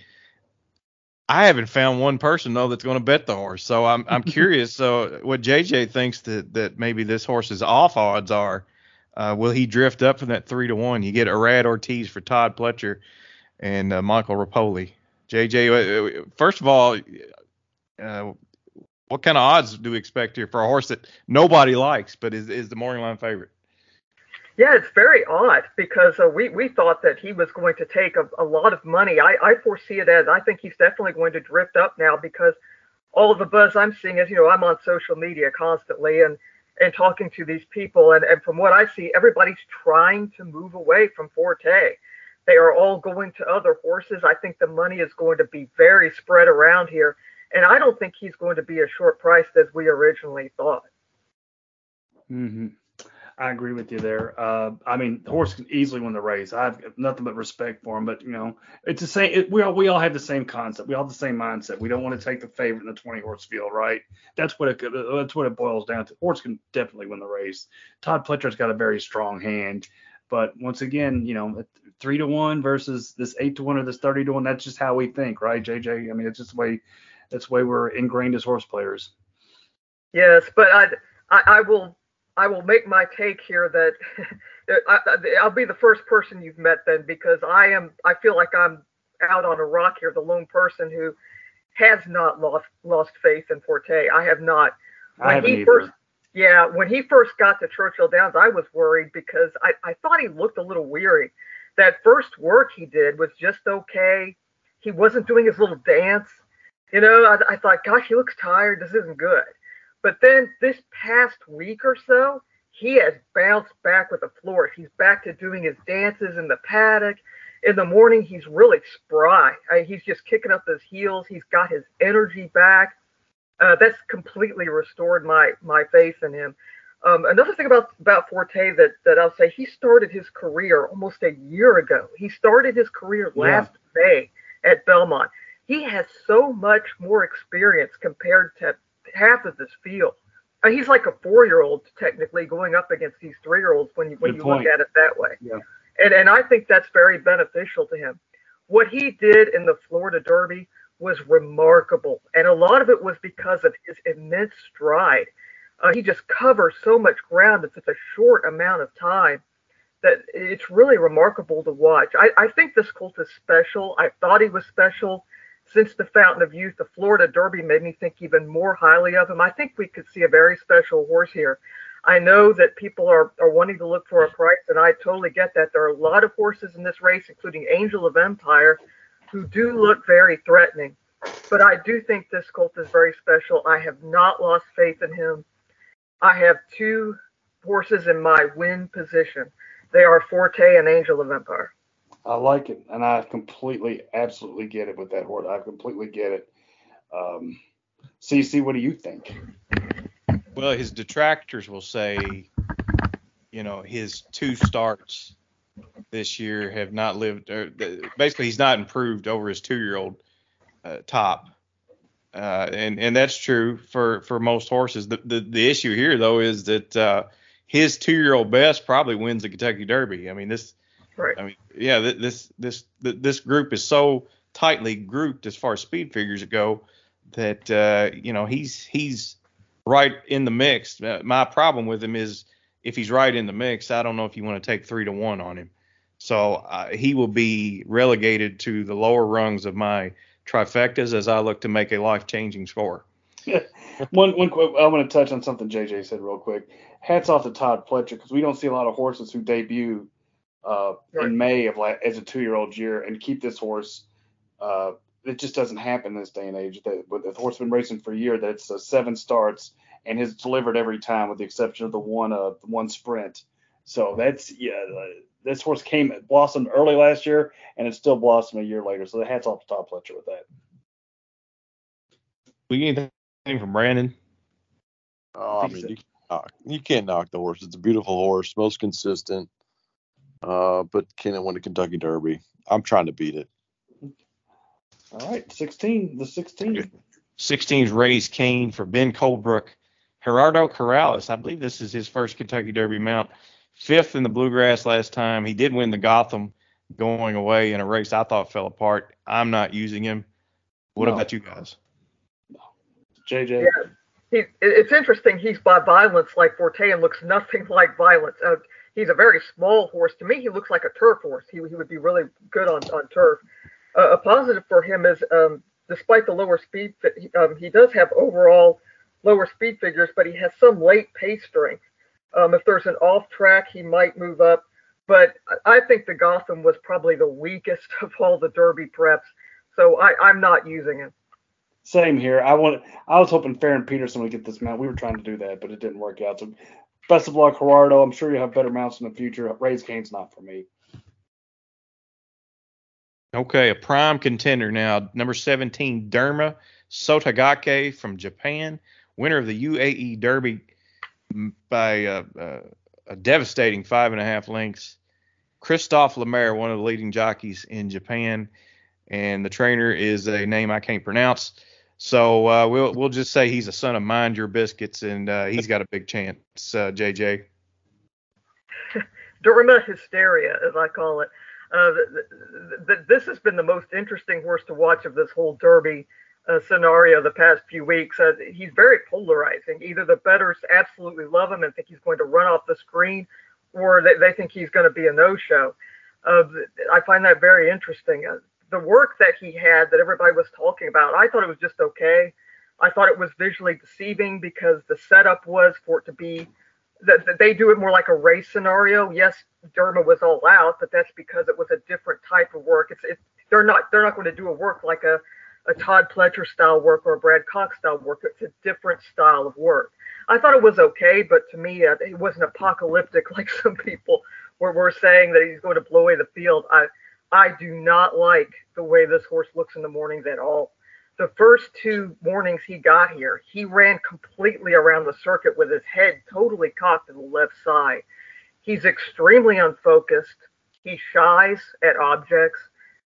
I haven't found one person though that's going to bet the horse, so I'm I'm curious. So what JJ thinks that that maybe this horse's off odds are. Uh, will he drift up from that three to one? You get Irad Ortiz for Todd Pletcher and uh, Michael Repole. JJ, uh, uh, first of all, uh, what kind of odds do we expect here for a horse that nobody likes, but is, is the morning line favorite? Yeah, it's very odd because uh, we, we thought that he was going to take a, a lot of money. I, I foresee it as I think he's definitely going to drift up now because all the buzz I'm seeing is, you know, I'm on social media constantly and, and talking to these people. And, and from what I see, everybody's trying to move away from Forte. They are all going to other horses. I think the money is going to be very spread around here. And I don't think he's going to be as short priced as we originally thought. Mm-hmm. I agree with you there. Uh, I mean, the horse can easily win the race. I have nothing but respect for him. But you know, it's the same. It, we all we all have the same concept. We all have the same mindset. We don't want to take the favorite in the 20 horse field, right? That's what it that's what it boils down to. Horse can definitely win the race. Todd Pletcher's got a very strong hand. But once again, you know, three to one versus this eight to one or this 30 to one. That's just how we think, right, JJ? I mean, it's just the way that's the way we're ingrained as horse players. Yes, but I I, I will I will make my take here that I, will be the first person you've met then because I am I feel like I'm out on a rock here, the lone person who has not lost lost faith in Forte. I have not. When I haven't he either. first yeah, when he first got to Churchill Downs, I was worried because I, I thought he looked a little weary. That first work he did was just okay. He wasn't doing his little dance. You know, I, I thought, gosh, he looks tired. This isn't good. But then this past week or so, he has bounced back with a flourish. He's back to doing his dances in the paddock. In the morning, he's really spry. I mean, he's just kicking up his heels. He's got his energy back. Uh, that's completely restored my my faith in him. Um, another thing about about Forte that that I'll say, he started his career almost a year ago. He started his career last yeah. May at Belmont. He has so much more experience compared to half of this field. Uh, he's like a four-year-old technically going up against these three-year-olds when you when Good you point. look at it that way. Yeah. And and I think that's very beneficial to him. What he did in the Florida Derby was remarkable, and a lot of it was because of his immense stride. Uh, he just covers so much ground in such a short amount of time that it's really remarkable to watch. I, I think this colt is special. I thought he was special since the Fountain of Youth. The Florida Derby made me think even more highly of him. I think we could see a very special horse here. I know that people are, are wanting to look for a price, and I totally get that. There are a lot of horses in this race, including Angel of Empire, who do look very threatening. But I do think this colt is very special. I have not lost faith in him. I have two horses in my win position. They are Forte and Angel of Empire. I like it, and I completely, absolutely get it with that horse. I completely get it. Um, CC, what do you think? Well, his detractors will say, you know, his two starts this year have not lived. Or basically, he's not improved over his two-year-old uh, top, uh, and and that's true for for most horses. The the, the issue here though is that uh, his two-year-old best probably wins the Kentucky Derby. I mean this. Right. I mean, yeah, this this this group is so tightly grouped as far as speed figures go that uh, you know he's he's right in the mix. Uh, my problem with him is if he's right in the mix, I don't know if you want to take three to one on him. So uh, he will be relegated to the lower rungs of my trifectas as I look to make a life changing score. one one quick, I want to touch on something JJ said real quick. Hats off to Todd Pletcher because we don't see a lot of horses who debut uh, Right. in May of like as a two year old year and keep this horse. Uh, it just doesn't happen this day and age. That with the horse been racing for a year, that it's uh, seven starts and has delivered every time, with the exception of the one uh one sprint. So that's yeah. Uh, this horse came blossomed early last year, and it still blossomed a year later. So the hats off to Todd Pletcher with that. We get anything from Brandon? Oh, I mean, you, can't knock, you can't knock the horse. It's a beautiful horse, most consistent. Uh, but can it win the Kentucky Derby? I'm trying to beat it. All right, 16, the 16. 16's Raise Cain for Ben Colebrook. Gerardo Corrales, I believe this is his first Kentucky Derby mount. Fifth in the Bluegrass last time. He did win the Gotham going away in a race I thought fell apart. I'm not using him. What No. about you guys? JJ. Yeah, he, it's interesting. He's by violence like Forte and looks nothing like violence. Uh, he's a very small horse. To me, he looks like a turf horse. He, he would be really good on, on turf. Uh, a positive for him is, um, despite the lower speed, um, he does have overall lower speed figures, but he has some late pace strength. Um, if there's an off track, he might move up. But I think the Gotham was probably the weakest of all the Derby preps, so I, I'm not using it. Same here. I want. I was hoping Farron Peterson would get this mount. We were trying to do that, but it didn't work out. So, best of luck, Gerardo. I'm sure you have better mounts in the future. Raise Cain's not for me. Okay, a prime contender now. Number 17, Derma Sotogake from Japan, winner of the UAE Derby by uh, uh, a devastating five and a half lengths. Christophe Lemaire, one of the leading jockeys in Japan, and the trainer is a name I can't pronounce. So uh, we'll we'll just say he's a son of Mind Your Biscuits, and uh, he's got a big chance. Uh, JJ. Derma hysteria, as I call it. Uh, th- th- this has been the most interesting horse to watch of this whole Derby uh, scenario the past few weeks. Uh, he's very polarizing. Either the bettors absolutely love him and think he's going to run off the screen, or they, they think he's going to be a no-show. I find that very interesting. The work that he had that everybody was talking about, I thought it was just okay. I thought it was visually deceiving because the setup was for it to be that, that they do it more like a race scenario. Yes, Derma was all out, but that's because it was a different type of work. It's it, they're not they're not going to do a work like a a Todd Pletcher style work or a Brad Cox style work. It's a different style of work. I thought it was okay, but to me, uh, it wasn't apocalyptic like some people were, were saying that he's going to blow away the field. I I do not like the way this horse looks in the mornings at all. The first two mornings he got here, he ran completely around the circuit with his head totally cocked to the left side. He's extremely unfocused. He shies at objects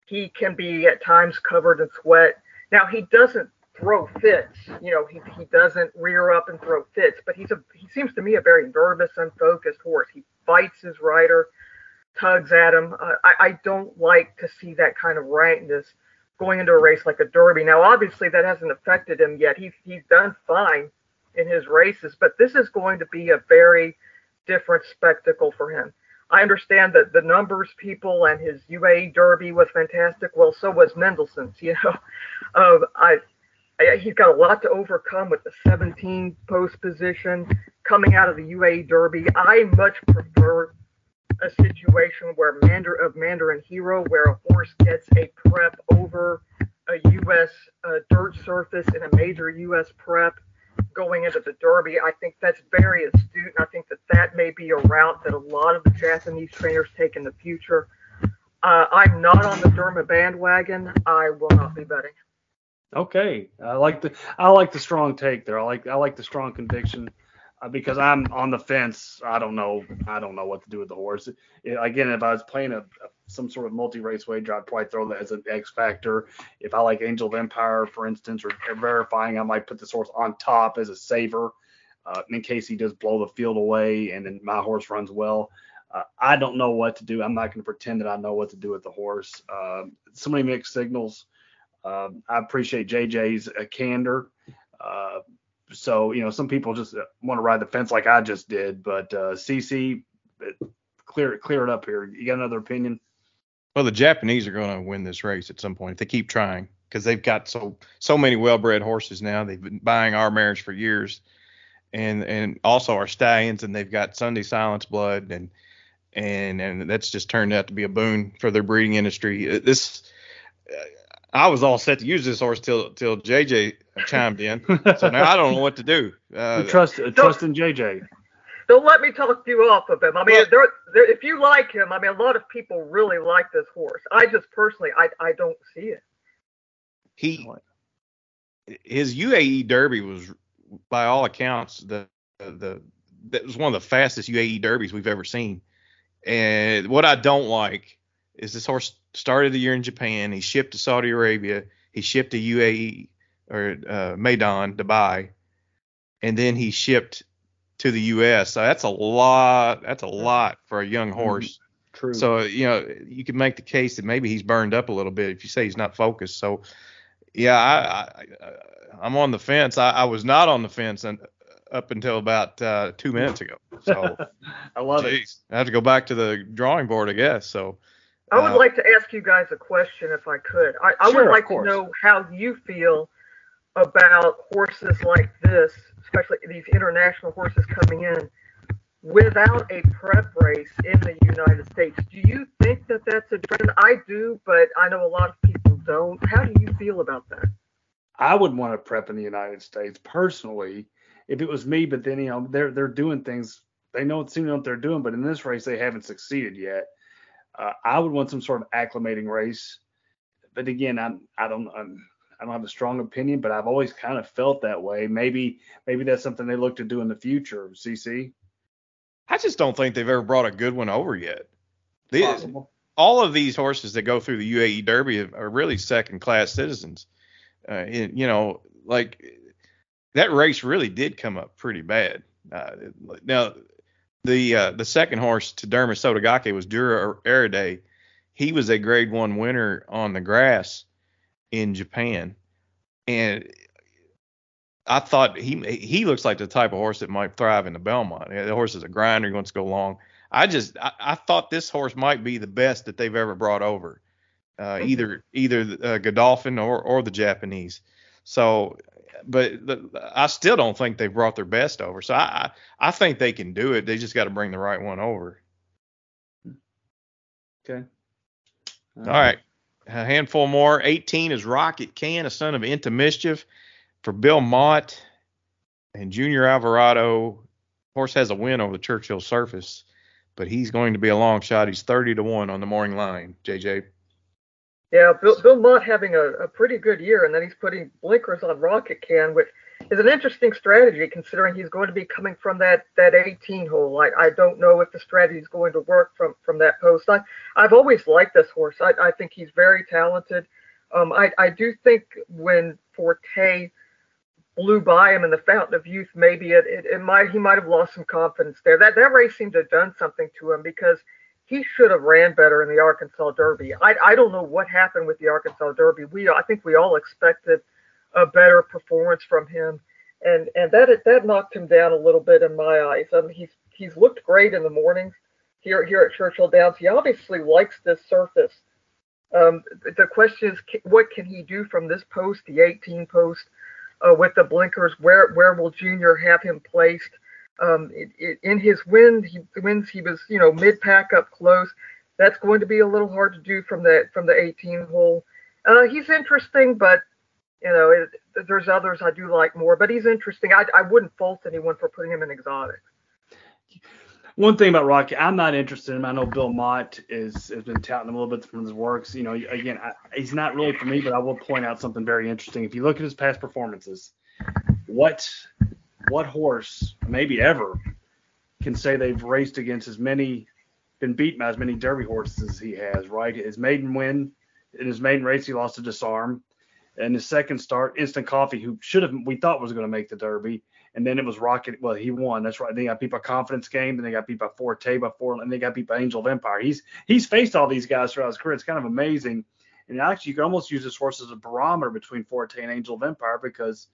he can be at times covered in sweat. Now he doesn't throw fits, you know, he, he doesn't rear up and throw fits, but he's a he seems to me a very nervous, unfocused horse. He fights his rider, tugs at him. Uh, I, I don't like to see that kind of rankness going into a race like a derby. Now, obviously, that hasn't affected him yet. He's he's done fine in his races, but this is going to be a very different spectacle for him. I understand that the numbers people and his UAE Derby was fantastic. Well, so was Mendelssohn's. You know, uh, I, I, he's got a lot to overcome with the 17 post position coming out of the UAE Derby. I much prefer a situation where Mander of Mandarin Hero, where a horse gets a prep over a U.S. Uh, dirt surface in a major U.S. prep going into the Derby. I think that's very astute, and I think that that may be a route that a lot of the Japanese trainers take in the future. Uh, I'm not on the Derma bandwagon. I will not be betting. Okay, I like the I like the strong take there. I like I like the strong conviction because I'm on the fence. I don't know. I don't know what to do with the horse. It, again, if I was playing a, a some sort of multi-race wager, I'd probably throw that as an X factor. If I like Angel of Empire, for instance, or, verifying, I might put this horse on top as a saver uh, in case he does blow the field away and then my horse runs well. Uh, I don't know what to do. I'm not going to pretend that I know what to do with the horse. Uh, so many mixed signals. Um, I appreciate JJ's uh, candor. Uh, so you know, some people just uh, want to ride the fence like I just did, but uh, CC, clear clear it up here. You got another opinion? Well, the Japanese are going to win this race at some point if they keep trying because they've got so so many well-bred horses now. They've been buying our mares for years, and and also our stallions, and they've got Sunday Silence blood, and and and that's just turned out to be a boon for their breeding industry. Uh, this. Uh, I was all set to use this horse till till JJ chimed in, so now I don't know what to do. Uh, trust trust in JJ don't let me talk you off of him. I mean, well, there, there, if you like him, I mean, a lot of people really like this horse. I just personally, I, I don't see it. He, his UAE Derby was, by all accounts, the the that was one of the fastest UAE Derbies we've ever seen. And what I don't like is this horse started the year in Japan. He shipped to Saudi Arabia. He shipped to UAE or uh, Meydan, Dubai, and then he shipped to the U.S. So that's a lot. That's a lot for a young mm-hmm. horse. True. So you know you could make the case that maybe he's burned up a little bit if you say he's not focused. So yeah, I, I I'm on the fence. I, I was not on the fence and up until about uh, two minutes ago. So I love it. I have to go back to the drawing board, I guess. So I would Uh, like to ask you guys a question if I could. I, I Sure, would like to know how you feel about horses like this, especially these international horses coming in, without a prep race in the United States. Do you think that that's a trend? I do, but I know a lot of people don't. How do you feel about that? I would want to prep in the United States personally, if it was me. But then you know they're they're doing things. They know seem to know what they're doing, but in this race they haven't succeeded yet. Uh, I would want some sort of acclimating race. But again, I'm I don't I'm, I don't have a strong opinion, but I've always kind of felt that way. Maybe maybe that's something they look to do in the future. CC. I just don't think they've ever brought a good one over yet. The- Possible. all of these horses that go through the UAE Derby are really second class citizens. Uh, it- you know, like that race really did come up pretty bad. Uh, now, the uh, the second horse to Derma Sotogake was Dura Erede. He was a Grade One winner on the grass in Japan, and I thought he he looks like the type of horse that might thrive in the Belmont. The horse is a grinder, he wants to go long. I just I, I thought this horse might be the best that they've ever brought over, uh, either either uh, Godolphin or or the Japanese. So, but the, I still don't think they've brought their best over. So I I I think they can do it. They just got to bring the right one over. Okay. All right, a handful more. 18 is Rocket Can, a son of Into Mischief, for Bill Mott and Junior Alvarado. Horse has a win over the Churchill Surface, but he's going to be a long shot. He's 30 to one on the morning line. JJ. Yeah, Bill, Bill Mott having a, a pretty good year, and then he's putting blinkers on Rocket Can, which is an interesting strategy considering he's going to be coming from that that 18 hole. I, I don't know if the strategy is going to work from from that post. I I've always liked this horse. I, I think he's very talented. Um, I I do think when Forte blew by him in the Fountain of Youth, maybe it, it, it might he might have lost some confidence there. That that race seemed to have done something to him because he should have ran better in the Arkansas Derby. I I don't know what happened with the Arkansas Derby. We I think we all expected a better performance from him, and and that that knocked him down a little bit in my eyes. I mean, he's he's looked great in the mornings here here at Churchill Downs. He obviously likes this surface. Um, the question is, what can he do from this post, the 18 post, uh, with the blinkers? Where where will Junior have him placed? Um, it, it, in his win, he wins. He was you know mid pack up close. That's going to be a little hard to do from the from the 18 hole. Uh, he's interesting, but you know, it, there's others I do like more, but he's interesting. I, I wouldn't fault anyone for putting him in exotic. One thing about Rocky, I'm not interested in him. I know Bill Mott is has been touting him a little bit from his works. You know, again, I, he's not really for me, but I will point out something very interesting. If you look at his past performances, what what horse, maybe ever, can say they've raced against as many, been beaten by as many Derby horses as he has? Right, his maiden win in his maiden race, he lost to Disarm. And his second start, Instant Coffee, who should have we thought was going to make the Derby, and then it was Rocket. Well, he won. That's right. They got beat by Confidence Game. Then they got beat by Forte by four, and they got beat by Angel of Empire. He's he's faced all these guys throughout his career. It's kind of amazing. And actually, you can almost use this horse as a barometer between Forte and Angel of Empire because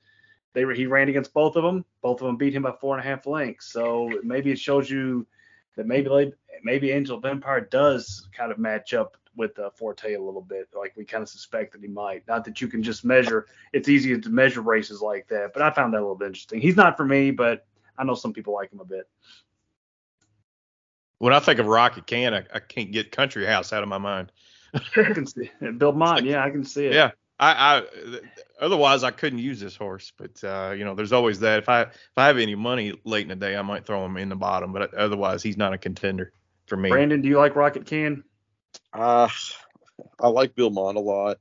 they were, he ran against both of them. Both of them beat him by four and a half lengths. So maybe it shows you that maybe maybe Angel of Empire does kind of match up with uh, Forte a little bit, like we kind of suspect that he might. Not that you can just measure; it's easy to measure races like that. But I found that a little bit interesting. He's not for me, but I know some people like him a bit. When I think of Rocket Can, I, I can't get Country House out of my mind. I can see it. Bill Mott, yeah, I can see it. Yeah, I, I otherwise I couldn't use this horse, but uh, you know, there's always that. If I if I have any money late in the day, I might throw him in the bottom, but otherwise he's not a contender for me. Brandon, do you like Rocket Can? Uh, I like Bill Mott a lot.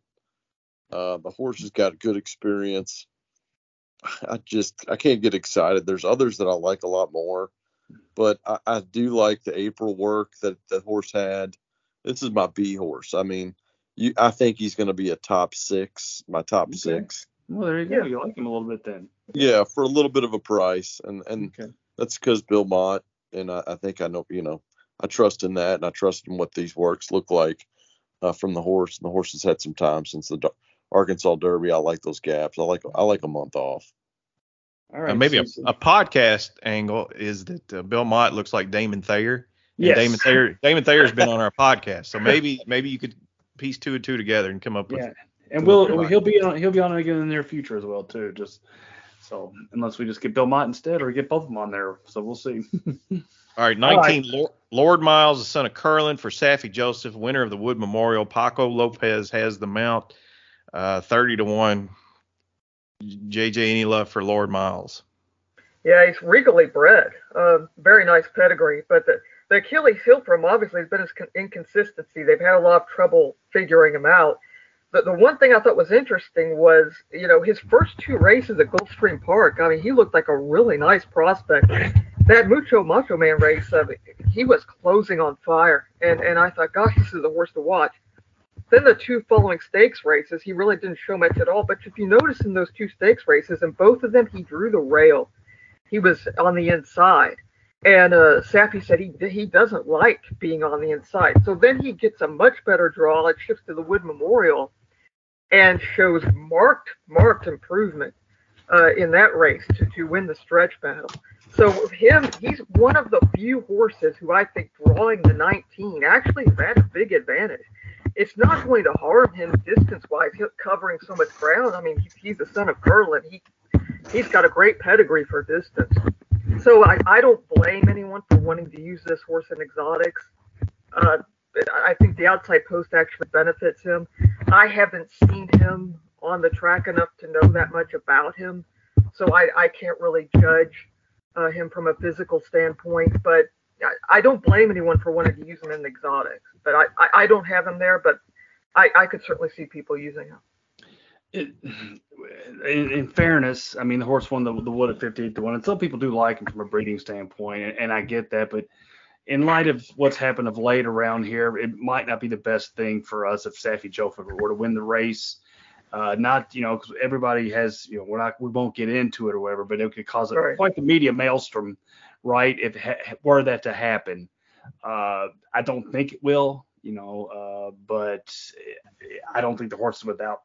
Uh, the horse has got good experience. I just I can't get excited. There's others that I like a lot more, but I, I do like the April work that the horse had. This is my B horse. I mean, you I think he's going to be a top six, my top Okay. six. Well, there you go. You like him a little bit then. Yeah, for a little bit of a price, and and Okay. that's because Bill Mott, and I, I think I know, you know, I trust in that, and I trust in what these works look like uh, from the horse. And the horse has had some time since the Arkansas Derby. I like those gaps. I like I like a month off. All right. Maybe a, a, podcast angle is that uh, Bill Mott looks like Damon Thayer. Yes. Damon Thayer. Damon Thayer's been on our podcast, so maybe maybe you could piece two and two together and come up with. Yeah, and we'll he'll be on he'll be on again in the near future as well too. Just so unless we just get Bill Mott instead or get both of them on there, so we'll see. All right, 19 All right. Lord, Lord Miles, the son of Curlin for Saffie Joseph, winner of the Wood Memorial. Paco Lopez has the mount, uh, 30 to one. JJ, any love for Lord Miles? Yeah, he's regally bred. Uh, very nice pedigree, but the, the Achilles heel for him obviously has been his inconsistency. They've had a lot of trouble figuring him out. The, the one thing I thought was interesting was, you know, his first two races at Gulfstream Park. I mean, he looked like a really nice prospect. That Mucho Macho Man race, uh, he was closing on fire, and and I thought, gosh, this is the worst to watch. Then the two following stakes races, he really didn't show much at all. But if you notice in those two stakes races, in both of them, he drew the rail. He was on the inside. And uh, Saffie said he he doesn't like being on the inside. So then he gets a much better draw. It shifts to the Wood Memorial and shows marked marked improvement uh, in that race to, to win the stretch battle. So him, he's one of the few horses who I think drawing the 19 actually has a big advantage. It's not going to harm him distance wise. Covering so much ground. I mean, he's, he's the son of Curlin. He he's got a great pedigree for distance. So I, I don't blame anyone for wanting to use this horse in exotics. Uh, I think the outside post actually benefits him. I haven't seen him on the track enough to know that much about him, so I, I can't really judge uh, him from a physical standpoint. But I, I, don't blame anyone for wanting to use him in exotics. But I, I, I don't have him there, but I, I could certainly see people using him. It, in, in, fairness, I mean the horse won the, the wood at 58 to one, and some people do like him from a breeding standpoint, and, and I get that. But in light of what's happened of late around here, it might not be the best thing for us if Saffie Joseph were to win the race. Uh, not you know because everybody has you know we're not we won't get into it or whatever, but it could cause a, right. quite the media maelstrom, right? If ha- were that to happen, uh, I don't think it will, you know, uh, but I don't think the horse is without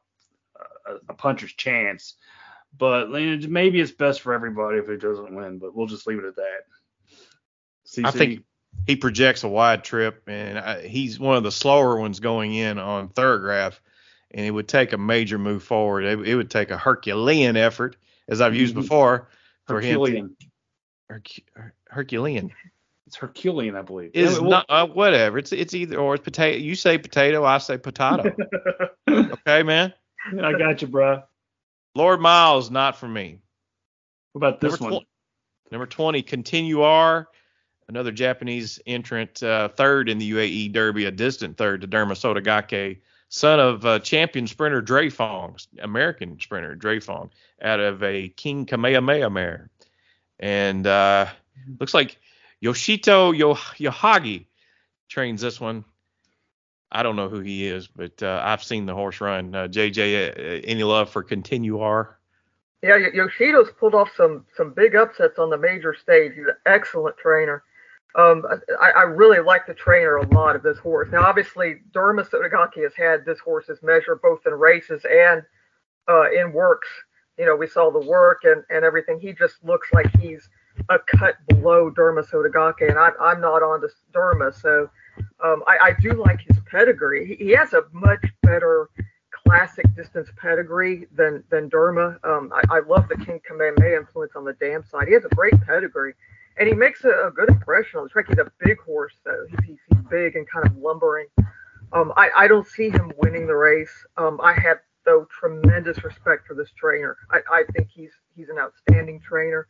a, a puncher's chance. But maybe it's best for everybody if it doesn't win, but we'll just leave it at that. CC? I think he projects a wide trip, and I, he's one of the slower ones going in on Thoro-Graph and it would take a major move forward. It, it would take a Herculean effort, as I've used mm-hmm. before, for Herculean. him. To, Herc, Herculean. It's Herculean, I believe. Is yeah, well, not uh, whatever. It's it's either or. It's potato. You say potato, I say potato. okay, man. I got you, bro. Lord Miles, not for me. What about this number one? Tw- number 20, Continuar, another Japanese entrant, uh, third in the UAE Derby, a distant third to Derma Sotogake son of uh, champion sprinter Drefong, American sprinter Drefong, out of a King Kamehameha mare. And uh, looks like Yoshito Yo- Yahagi trains this one. I don't know who he is, but uh, I've seen the horse run. Uh, JJ, uh, any love for Continuar? Yeah, Yoshito's pulled off some some big upsets on the major stage. He's an excellent trainer. Um, I, I, really like the trainer a lot of this horse. Now, obviously, Derma Sotogake has had this horse's measure both in races and uh, in works. You know, we saw the work and, and everything. He just looks like he's a cut below Derma Sotogake, and I, I'm not on to Derma, so um, I, I, do like his pedigree. He, has a much better classic distance pedigree than than Derma. Um, I, I, love the King Kamehameha influence on the dam side. He has a great pedigree and he makes a, a, good impression on the track. He's a big horse, though. He's, he's big and kind of lumbering. Um, I, I don't see him winning the race. Um, I have though tremendous respect for this trainer. I, I think he's he's an outstanding trainer.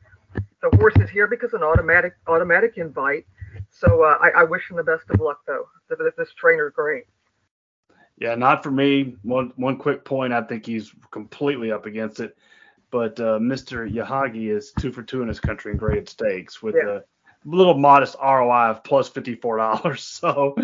The horse is here because an automatic automatic invite. So uh, I, I wish him the best of luck, though. This, this trainer's great. Yeah, not for me. One one quick point. I think he's completely up against it but uh, Mr. Yahagi is two for two in his country in graded stakes with yeah. a little modest ROI of plus fifty four dollars. So,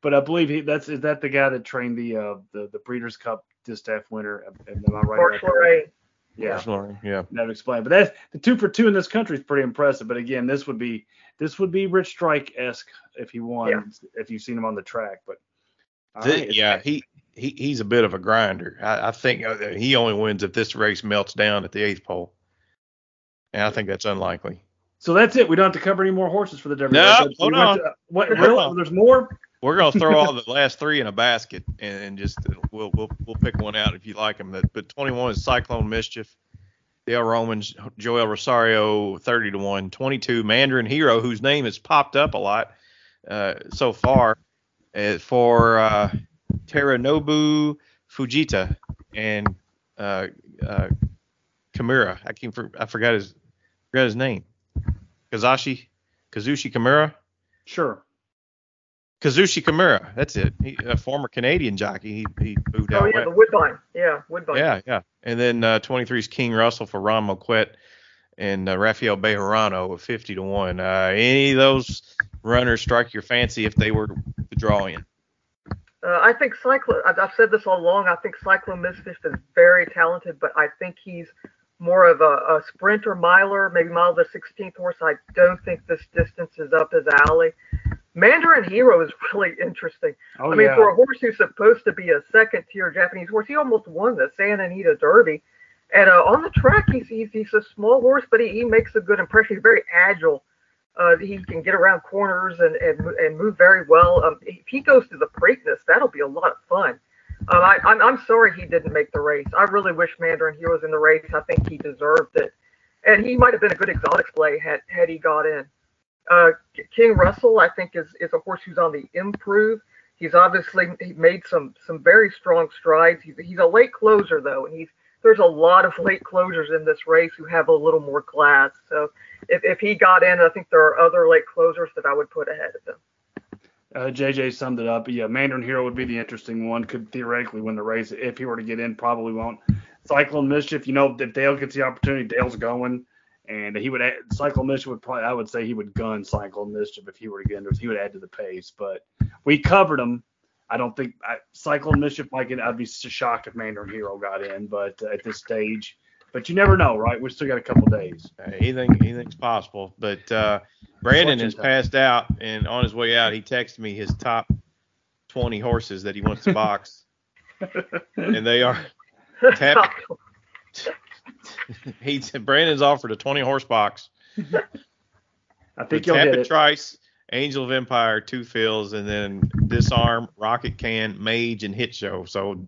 but I believe he that's is that the guy that trained the uh, the the Breeders' Cup distaff winner? Am I right? Right. Yeah, yeah. Never explained, but that's the two for two in this country is pretty impressive. But again, this would be this would be Rich Strike esque if he won yeah. if you've seen him on the track. But right, yeah, he he he's a bit of a grinder. I, I think uh, he only wins if this race melts down at the eighth pole. And I think that's unlikely. So that's it. We don't have to cover any more horses for the Derby. No, right? hold We on. to- what, Hold really? There's more. We're gonna throw all the last three in a basket and, and just we'll we'll we'll pick one out if you like them. But, but 21 is Cyclone Mischief, Dale Romans, Joel Rosario 30 to one, 22 Mandarin Hero whose name has popped up a lot uh, so far uh, for uh, Terunobu Fujita and uh, uh, Kimura. I can for, I forgot his forgot his name. Kazashi Kazushi Kimura. Sure. Kazushi Kimura. That's it. He, a former Canadian jockey. He, he moved Oh out yeah, west. the Woodbine. Yeah, Woodbine. Yeah, yeah. And then uh, 23 is King Russell for Ron Moquette and uh, Rafael Bejarano at 50 to 1. Uh, any of those runners strike your fancy if they were to draw in? Uh, I think Cyclone. I've I've said this all along. I think Cyclone Mischief is very talented, but I think he's more of a, a sprinter, miler, maybe mile the 16th horse. I don't think this distance is up his alley. Mandarin Hero is really interesting. Oh, I mean, yeah. for a horse who's supposed to be a second tier Japanese horse, he almost won the Santa Anita Derby. And uh, on the track, he's, he's he's a small horse, but he, he makes a good impression. He's very agile. Uh, he can get around corners and, and and move very well. Um, if he goes to the Preakness, that'll be a lot of fun. Um, I, I'm I'm sorry he didn't make the race. I really wish Mandarin he was in the race. I think he deserved it, and he might have been a good exotics play had had he got in. Uh, King Russell, I think, is is a horse who's on the improve. He's obviously he made some some very strong strides. He's he's a late closer though, and he's there's a lot of late closers in this race who have a little more class. So if, if he got in, I think there are other late closers that I would put ahead of him. Uh, JJ summed it up. Yeah, Mandarin Hero would be the interesting one. Could theoretically win the race if he were to get in. Probably won't. Cyclone Mischief. You know, if Dale gets the opportunity, Dale's going, and he would. Add, Cyclone Mischief would probably. I would say he would gun Cyclone Mischief if he were to get in. He would add to the pace. But we covered him. I don't think I, Cyclone Mischief might get. I'd be shocked if Mandarin Hero got in, but at this stage. But you never know, right? We still got a couple days. Uh, anything anything's possible. But uh, Brandon has time. passed out, and on his way out, he texted me his top 20 horses that he wants to box, and they are tap. he Brandon's offered a 20 horse box. I think you'll get it. Trice, Angel of Empire, Two Phils, and then Disarm, Rocket Can, Mage, and Hit Show. So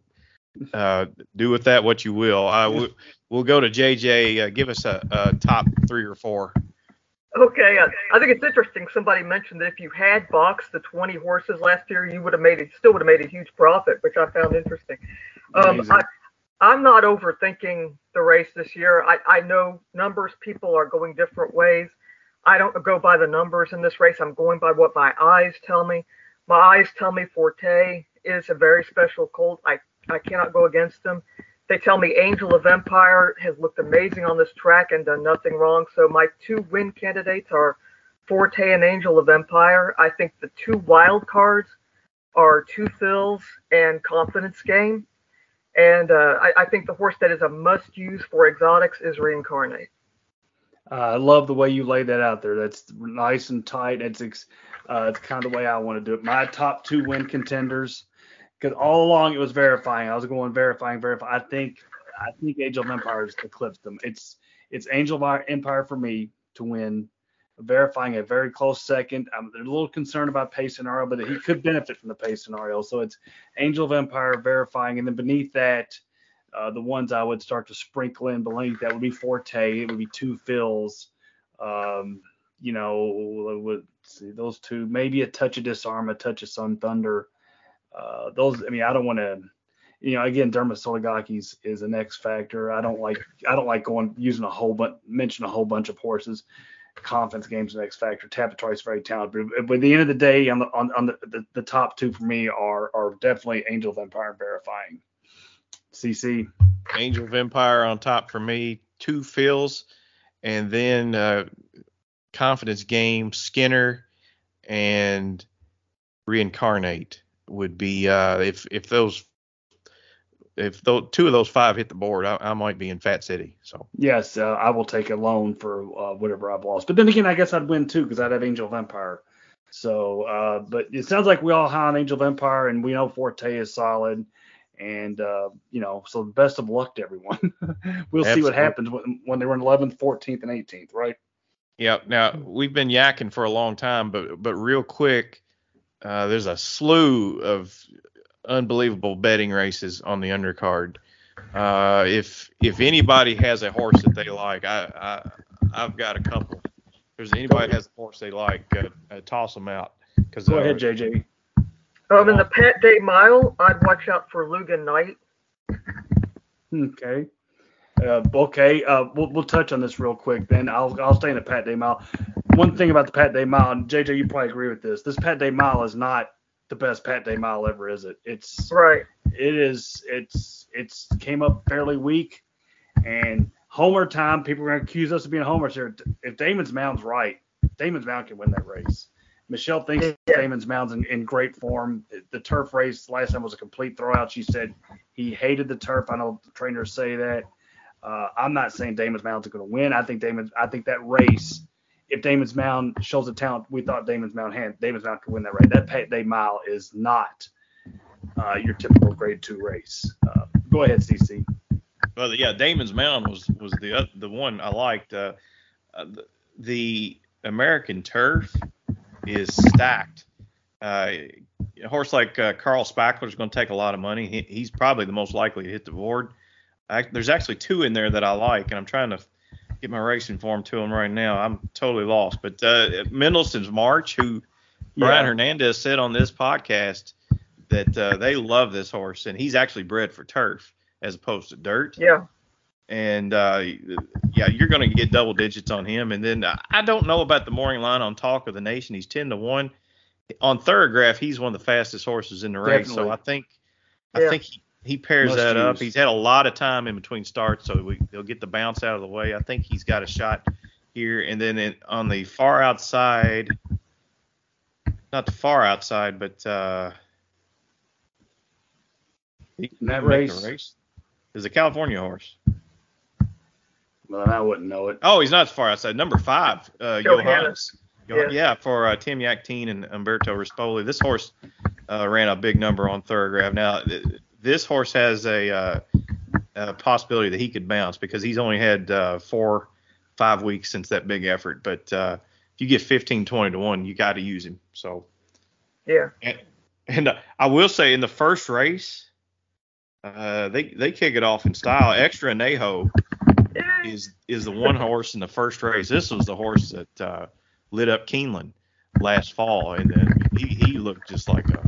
uh, do with that what you will. Uh, we, we'll go to JJ. Uh, give us a, a top three or four. Okay, uh, I think it's interesting. Somebody mentioned that if you had boxed the 20 horses last year, you would have made it, still would have made a huge profit, which I found interesting. Um, I, I'm not overthinking the race this year. I, I know numbers, people are going different ways. I don't go by the numbers in this race. I'm going by what my eyes tell me. My eyes tell me Forte is a very special colt. I, I cannot go against them. They tell me Angel of Empire has looked amazing on this track and done nothing wrong. So my two win candidates are Forte and Angel of Empire. I think the two wild cards are Two Phils and Confidence Game. And uh, I, I think the horse that is a must use for exotics is Reincarnate. Uh, I love the way you laid that out there. That's nice and tight. It's uh, it's kind of the way I want to do it. My top two win contenders, because all along it was verifying. I was going verifying, verifying. I think I think Angel of Empire has eclipsed them. It's it's Angel of Empire for me to win. Verifying a very close second. I'm a little concerned about pace scenario, but he could benefit from the pace scenario. So it's Angel of Empire verifying, and then beneath that, uh, the ones I would start to sprinkle in beneath that would be Forte, it would be Two Phils, um, you know, let's see those two, maybe a touch of Disarm, a touch of Sun Thunder. Uh, those, I mean, I don't want to, you know, again, Derma is an X factor. I don't like, I don't like going using a whole bunch, mention a whole bunch of horses. Confidence games an X factor. Tapit Trice is very talented, but, but at the end of the day, on the on, on the, the, the top two for me are are definitely Angel of Empire and Verifying. CC. Angel of Empire on top for me, Two Phils, and then uh, confidence game, Skinner, and reincarnate would be uh, if if those if those two of those five hit the board, I, I might be in Fat City. So Yes, uh, I will take a loan for uh, whatever I've lost. But then again, I guess I'd win too because I'd have Angel of Empire. So, uh, but it sounds like we all high on Angel of Empire, and we know Forte is solid. And uh, you know, so best of luck to everyone. we'll see what happens when, when they run 11th, 14th, and 18th, right? Yep. Now we've been yakking for a long time, but but real quick, uh, there's a slew of unbelievable betting races on the undercard. Uh, if if anybody has a horse that they like, I, I I've got a couple. If there's anybody that has a horse they like, uh, uh, toss them out. Cause Go ahead, JJ. Um, in the Pat Day Mile, I'd watch out for Lugan Knight. Okay. Uh, okay. Uh, we'll, we'll touch on this real quick. Then I'll I'll stay in the Pat Day Mile. One thing about the Pat Day Mile, and JJ, you probably agree with this. This Pat Day Mile is not the best Pat Day Mile ever, is it? It's right. It is. It's it's came up fairly weak, and Homer time. People are gonna accuse us of being homers here. If Damon's Mound's right, Damon's Mound can win that race. Michelle thinks Damon's Mound's in, in great form. The turf race last time was a complete throwout. She said he hated the turf. I know trainers say that. Uh, I'm not saying Damon's Mound's going to win. I think Damon. I think that race, if Damon's Mound shows the talent we thought Damon's Mound had, Damon's Mound could win that race. That Pat Day Mile is not uh, your typical Grade Two race. Uh, go ahead, CC. Well, yeah, Damon's Mound was was the oth- the one I liked. Uh, uh, the, the American Turf is stacked. Uh, a horse like uh, Carl Spackler is going to take a lot of money. He, he's probably the most likely to hit the board. I, there's actually two in there that I like, and I'm trying to get my racing form to him right now. I'm totally lost. But uh, Mendelssohn's March, who Brian Hernandez said on this podcast that uh, they love this horse, and he's actually bred for turf as opposed to dirt. Yeah. And uh, yeah, you're going to get double digits on him. And then uh, I don't know about the morning line on Talk of the Nation. He's ten to one. On Thoro-Graph, he's one of the fastest horses in the race. Definitely. So I think Yeah. I think he, he pairs Must that up. He's had a lot of time in between starts, so we, he'll get the bounce out of the way. I think he's got a shot here. And then in, on the far outside, not the far outside, but uh, that race? race is a California horse. Well, I wouldn't know it. Oh, he's not as far outside. Number five, uh, Johannes. Yeah. Yeah. for uh, Tim Yakteen and Umberto Rispoli. This horse uh, ran a big number on Thoro-Graph. Now, this horse has a, uh, a possibility that he could bounce because he's only had uh, four, five weeks since that big effort. But uh, if you get 15, 20 to 1, you got to use him. So, Yeah. and, and uh, I will say in the first race, uh, they they kick it off in style. Extra Anejo is is the one horse in the first race. This was the horse that uh, lit up Keeneland last fall, and then he, he looked just like a,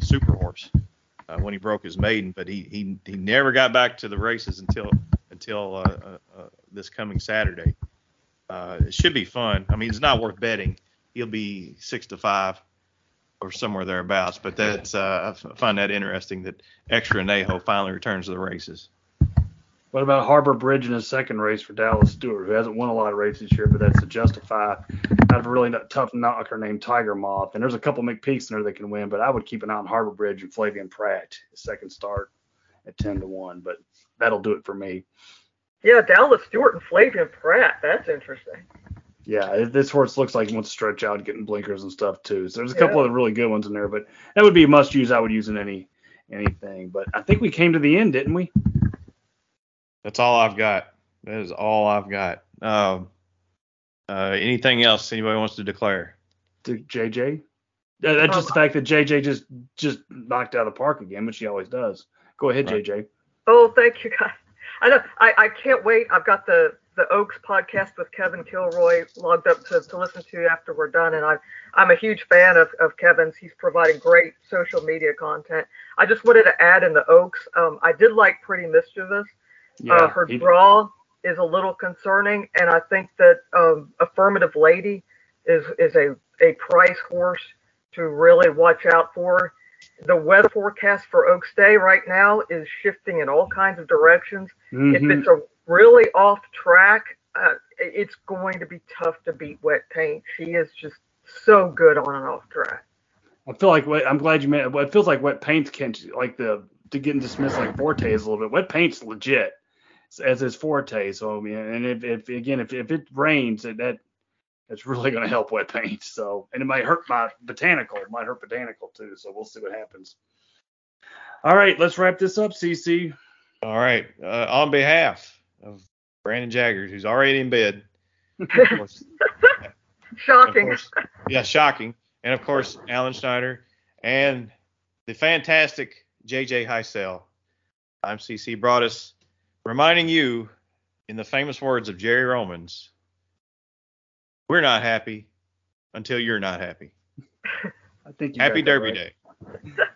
a super horse uh, when he broke his maiden. But he, he he never got back to the races until until uh, uh, uh, this coming Saturday. Uh, it should be fun. I mean, it's not worth betting. He'll be six to five or somewhere thereabouts. But that's uh, I find that interesting that Extra Anejo finally returns to the races. What about Harbor Bridge in his second race for Dallas Stewart, who hasn't won a lot of races this year, but that's to justify out of a really tough knocker named Tiger Moth. And there's a couple of McPeeks in there that can win, but I would keep an eye on Harbor Bridge and Flavien Prat, his second start at 10 to 1. But that'll do it for me. Yeah, Dallas Stewart and Flavien Prat. That's interesting. Yeah, this horse looks like he wants to stretch out, getting blinkers and stuff too. So there's a couple Yeah. of really good ones in there, but that would be a must use. I would use in any anything. But I think we came to the end, didn't we? That's all I've got. That is all I've got. Um, uh, anything else anybody wants to declare? To JJ. Yeah, That's just the fact that JJ just just knocked out of the park again, which she always does. Go ahead, Right. JJ. Oh, thank you guys. I know. I, I can't wait. I've got the the Oaks podcast with Kevin Kilroy logged up to, to listen to after we're done, and I'm I'm a huge fan of, of Kevin's. He's providing great social media content. I just wanted to add in the Oaks. Um, I did like Pretty Mischievous. Uh, her he- draw is a little concerning, and I think that um, Affirmative Lady is is a a price horse to really watch out for. The weather forecast for Oaks Day right now is shifting in all kinds of directions. If Mhm. it's a really off track, uh, it's going to be tough to beat Wet Paint. She is just so good on and off track. I feel like I'm glad you meant. It feels like wet paint's can like the to getting dismissed like forte is a little bit. Wet paint's legit as his forte. So I mean, and if, if again if, if it rains, that that it's really going to help wet paint. So and it might hurt my botanical. It might hurt botanical too. So we'll see what happens. All right, let's wrap this up, CC. All right. Uh, on behalf of Brandon Jaggers, who's already in bed. Shocking. Course, yeah, shocking. And of course, Alan Schneider and the fantastic JJ Hysell. I'm CC Broaddus, reminding you, in the famous words of Jerry Romans, we're not happy until you're not happy. I think Happy Derby Day.